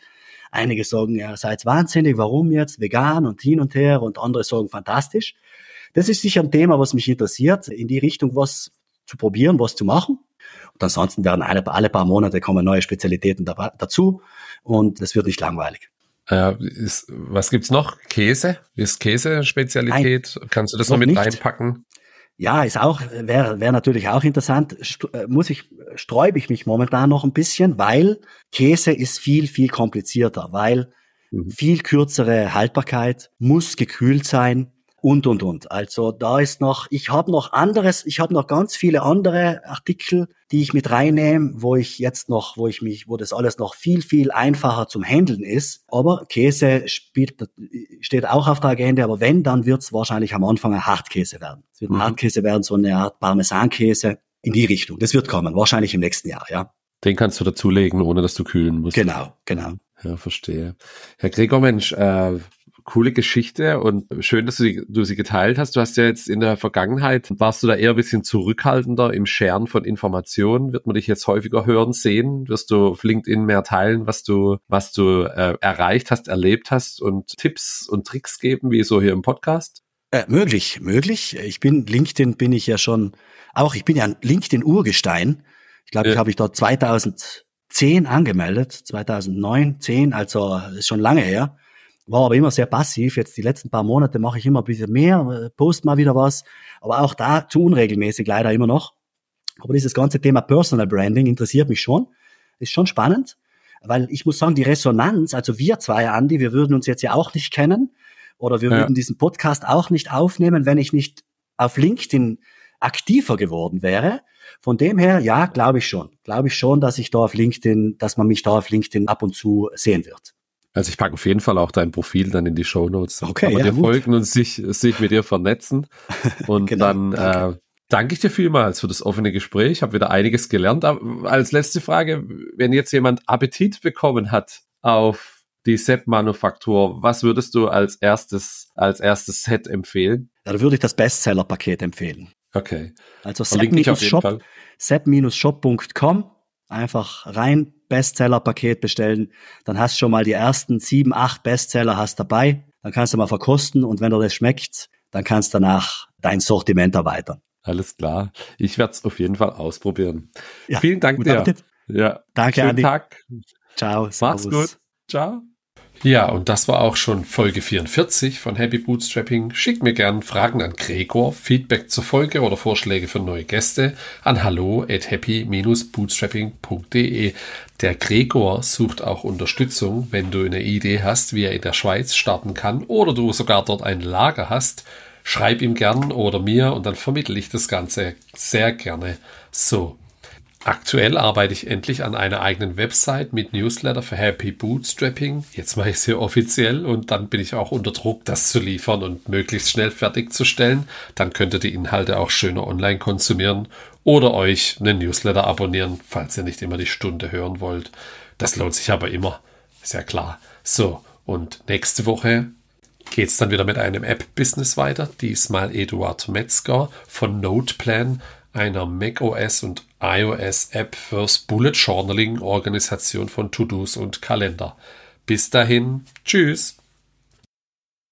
Einige sagen, ja, seid wahnsinnig, warum jetzt vegan und hin und her und andere sagen fantastisch. Das ist sicher ein Thema, was mich interessiert, in die Richtung was zu probieren, was zu machen. Und ansonsten werden alle, alle paar Monate kommen neue Spezialitäten da, dazu und es wird nicht langweilig. Äh, ist, was gibt's noch? Käse? Ist Käse Spezialität? Nein, Kannst du das noch, noch mit nicht. reinpacken? Ja, ist auch, wäre wär natürlich auch interessant. St äh, muss ich, sträube ich mich momentan noch ein bisschen, weil Käse ist viel, viel komplizierter, weil mhm. viel kürzere Haltbarkeit, muss gekühlt sein und, und, und. Also da ist noch, ich habe noch anderes, ich habe noch ganz viele andere Artikel, die ich mit reinnehme, wo ich jetzt noch, wo ich mich, wo das alles noch viel, viel einfacher zum Handeln ist. Aber Käse spielt, steht auch auf der Agenda, aber wenn, dann wird es wahrscheinlich am Anfang ein Hartkäse werden. Es wird ein mhm. Hartkäse werden, so eine Art Parmesankäse in die Richtung. Das wird kommen, wahrscheinlich im nächsten Jahr, ja. Den kannst du dazulegen, ohne dass du kühlen musst. Genau, genau. Ja, verstehe. Herr Gregor, Mensch, äh, coole Geschichte und schön, dass du, sie, du sie geteilt hast. Du hast ja jetzt in der Vergangenheit, warst du da eher ein bisschen zurückhaltender im Scheren von Informationen. Wird man dich jetzt häufiger hören, sehen? Wirst du auf LinkedIn mehr teilen, was du, was du äh, erreicht hast, erlebt hast und Tipps und Tricks geben, wie so hier im Podcast? Äh, möglich, möglich. Ich bin, LinkedIn bin ich ja schon, auch ich bin ja ein LinkedIn-Urgestein. Ich glaube, ja. ich habe ich dort 2010 angemeldet, 2009, 10, also ist schon lange her war aber immer sehr passiv. Jetzt die letzten paar Monate mache ich immer ein bisschen mehr, äh, post mal wieder was, aber auch da zu unregelmäßig leider immer noch. Aber dieses ganze Thema Personal Branding interessiert mich schon. Ist schon spannend, weil ich muss sagen, die Resonanz, also wir zwei, Andy, wir würden uns jetzt ja auch nicht kennen oder wir ja. würden diesen Podcast auch nicht aufnehmen, wenn ich nicht auf LinkedIn aktiver geworden wäre. Von dem her, ja, glaube ich schon. Glaube ich schon, dass ich da auf LinkedIn, dass man mich da auf LinkedIn ab und zu sehen wird. Also ich packe auf jeden Fall auch dein Profil dann in die Show Notes. Okay, kann man ja, dir gut. folgen und sich, sich mit dir vernetzen. Und genau, dann danke. Äh, danke ich dir vielmals für das offene Gespräch. Ich habe wieder einiges gelernt. Aber als letzte Frage, wenn jetzt jemand Appetit bekommen hat auf die Sepp-Manufaktur, was würdest du als erstes, als erstes Set empfehlen? Ja, da würde ich das Bestseller-Paket empfehlen. Okay. Also Sepp-Shop, sepp-shop.com einfach rein Bestseller-Paket bestellen. Dann hast du schon mal die ersten sieben, acht Bestseller hast dabei. Dann kannst du mal verkosten und wenn dir das schmeckt, dann kannst du danach dein Sortiment erweitern. Alles klar. Ich werde es auf jeden Fall ausprobieren. Ja, Vielen Dank dir. Appetit. Ja. Danke, Schönen Andi. Tag. Ciao. Mach's gut. Ciao. Ja, und das war auch schon Folge 44 von Happy Bootstrapping. Schickt mir gern Fragen an Gregor, Feedback zur Folge oder Vorschläge für neue Gäste an hallo at happy-bootstrapping.de. Der Gregor sucht auch Unterstützung, wenn du eine Idee hast, wie er in der Schweiz starten kann oder du sogar dort ein Lager hast. Schreib ihm gern oder mir und dann vermittle ich das Ganze sehr gerne. So, Aktuell arbeite ich endlich an einer eigenen Website mit Newsletter für Happy Bootstrapping. Jetzt mache ich es hier offiziell und dann bin ich auch unter Druck, das zu liefern und möglichst schnell fertigzustellen. Dann könnt ihr die Inhalte auch schöner online konsumieren oder euch einen Newsletter abonnieren, falls ihr nicht immer die Stunde hören wollt. Das lohnt sich aber immer, ist ja klar. So, und nächste Woche geht es dann wieder mit einem App-Business weiter. Diesmal Eduard Metzger von Noteplan einer macOS und iOS-App fürs Bullet Journaling, Organisation von To-Dos und Kalender. Bis dahin, tschüss.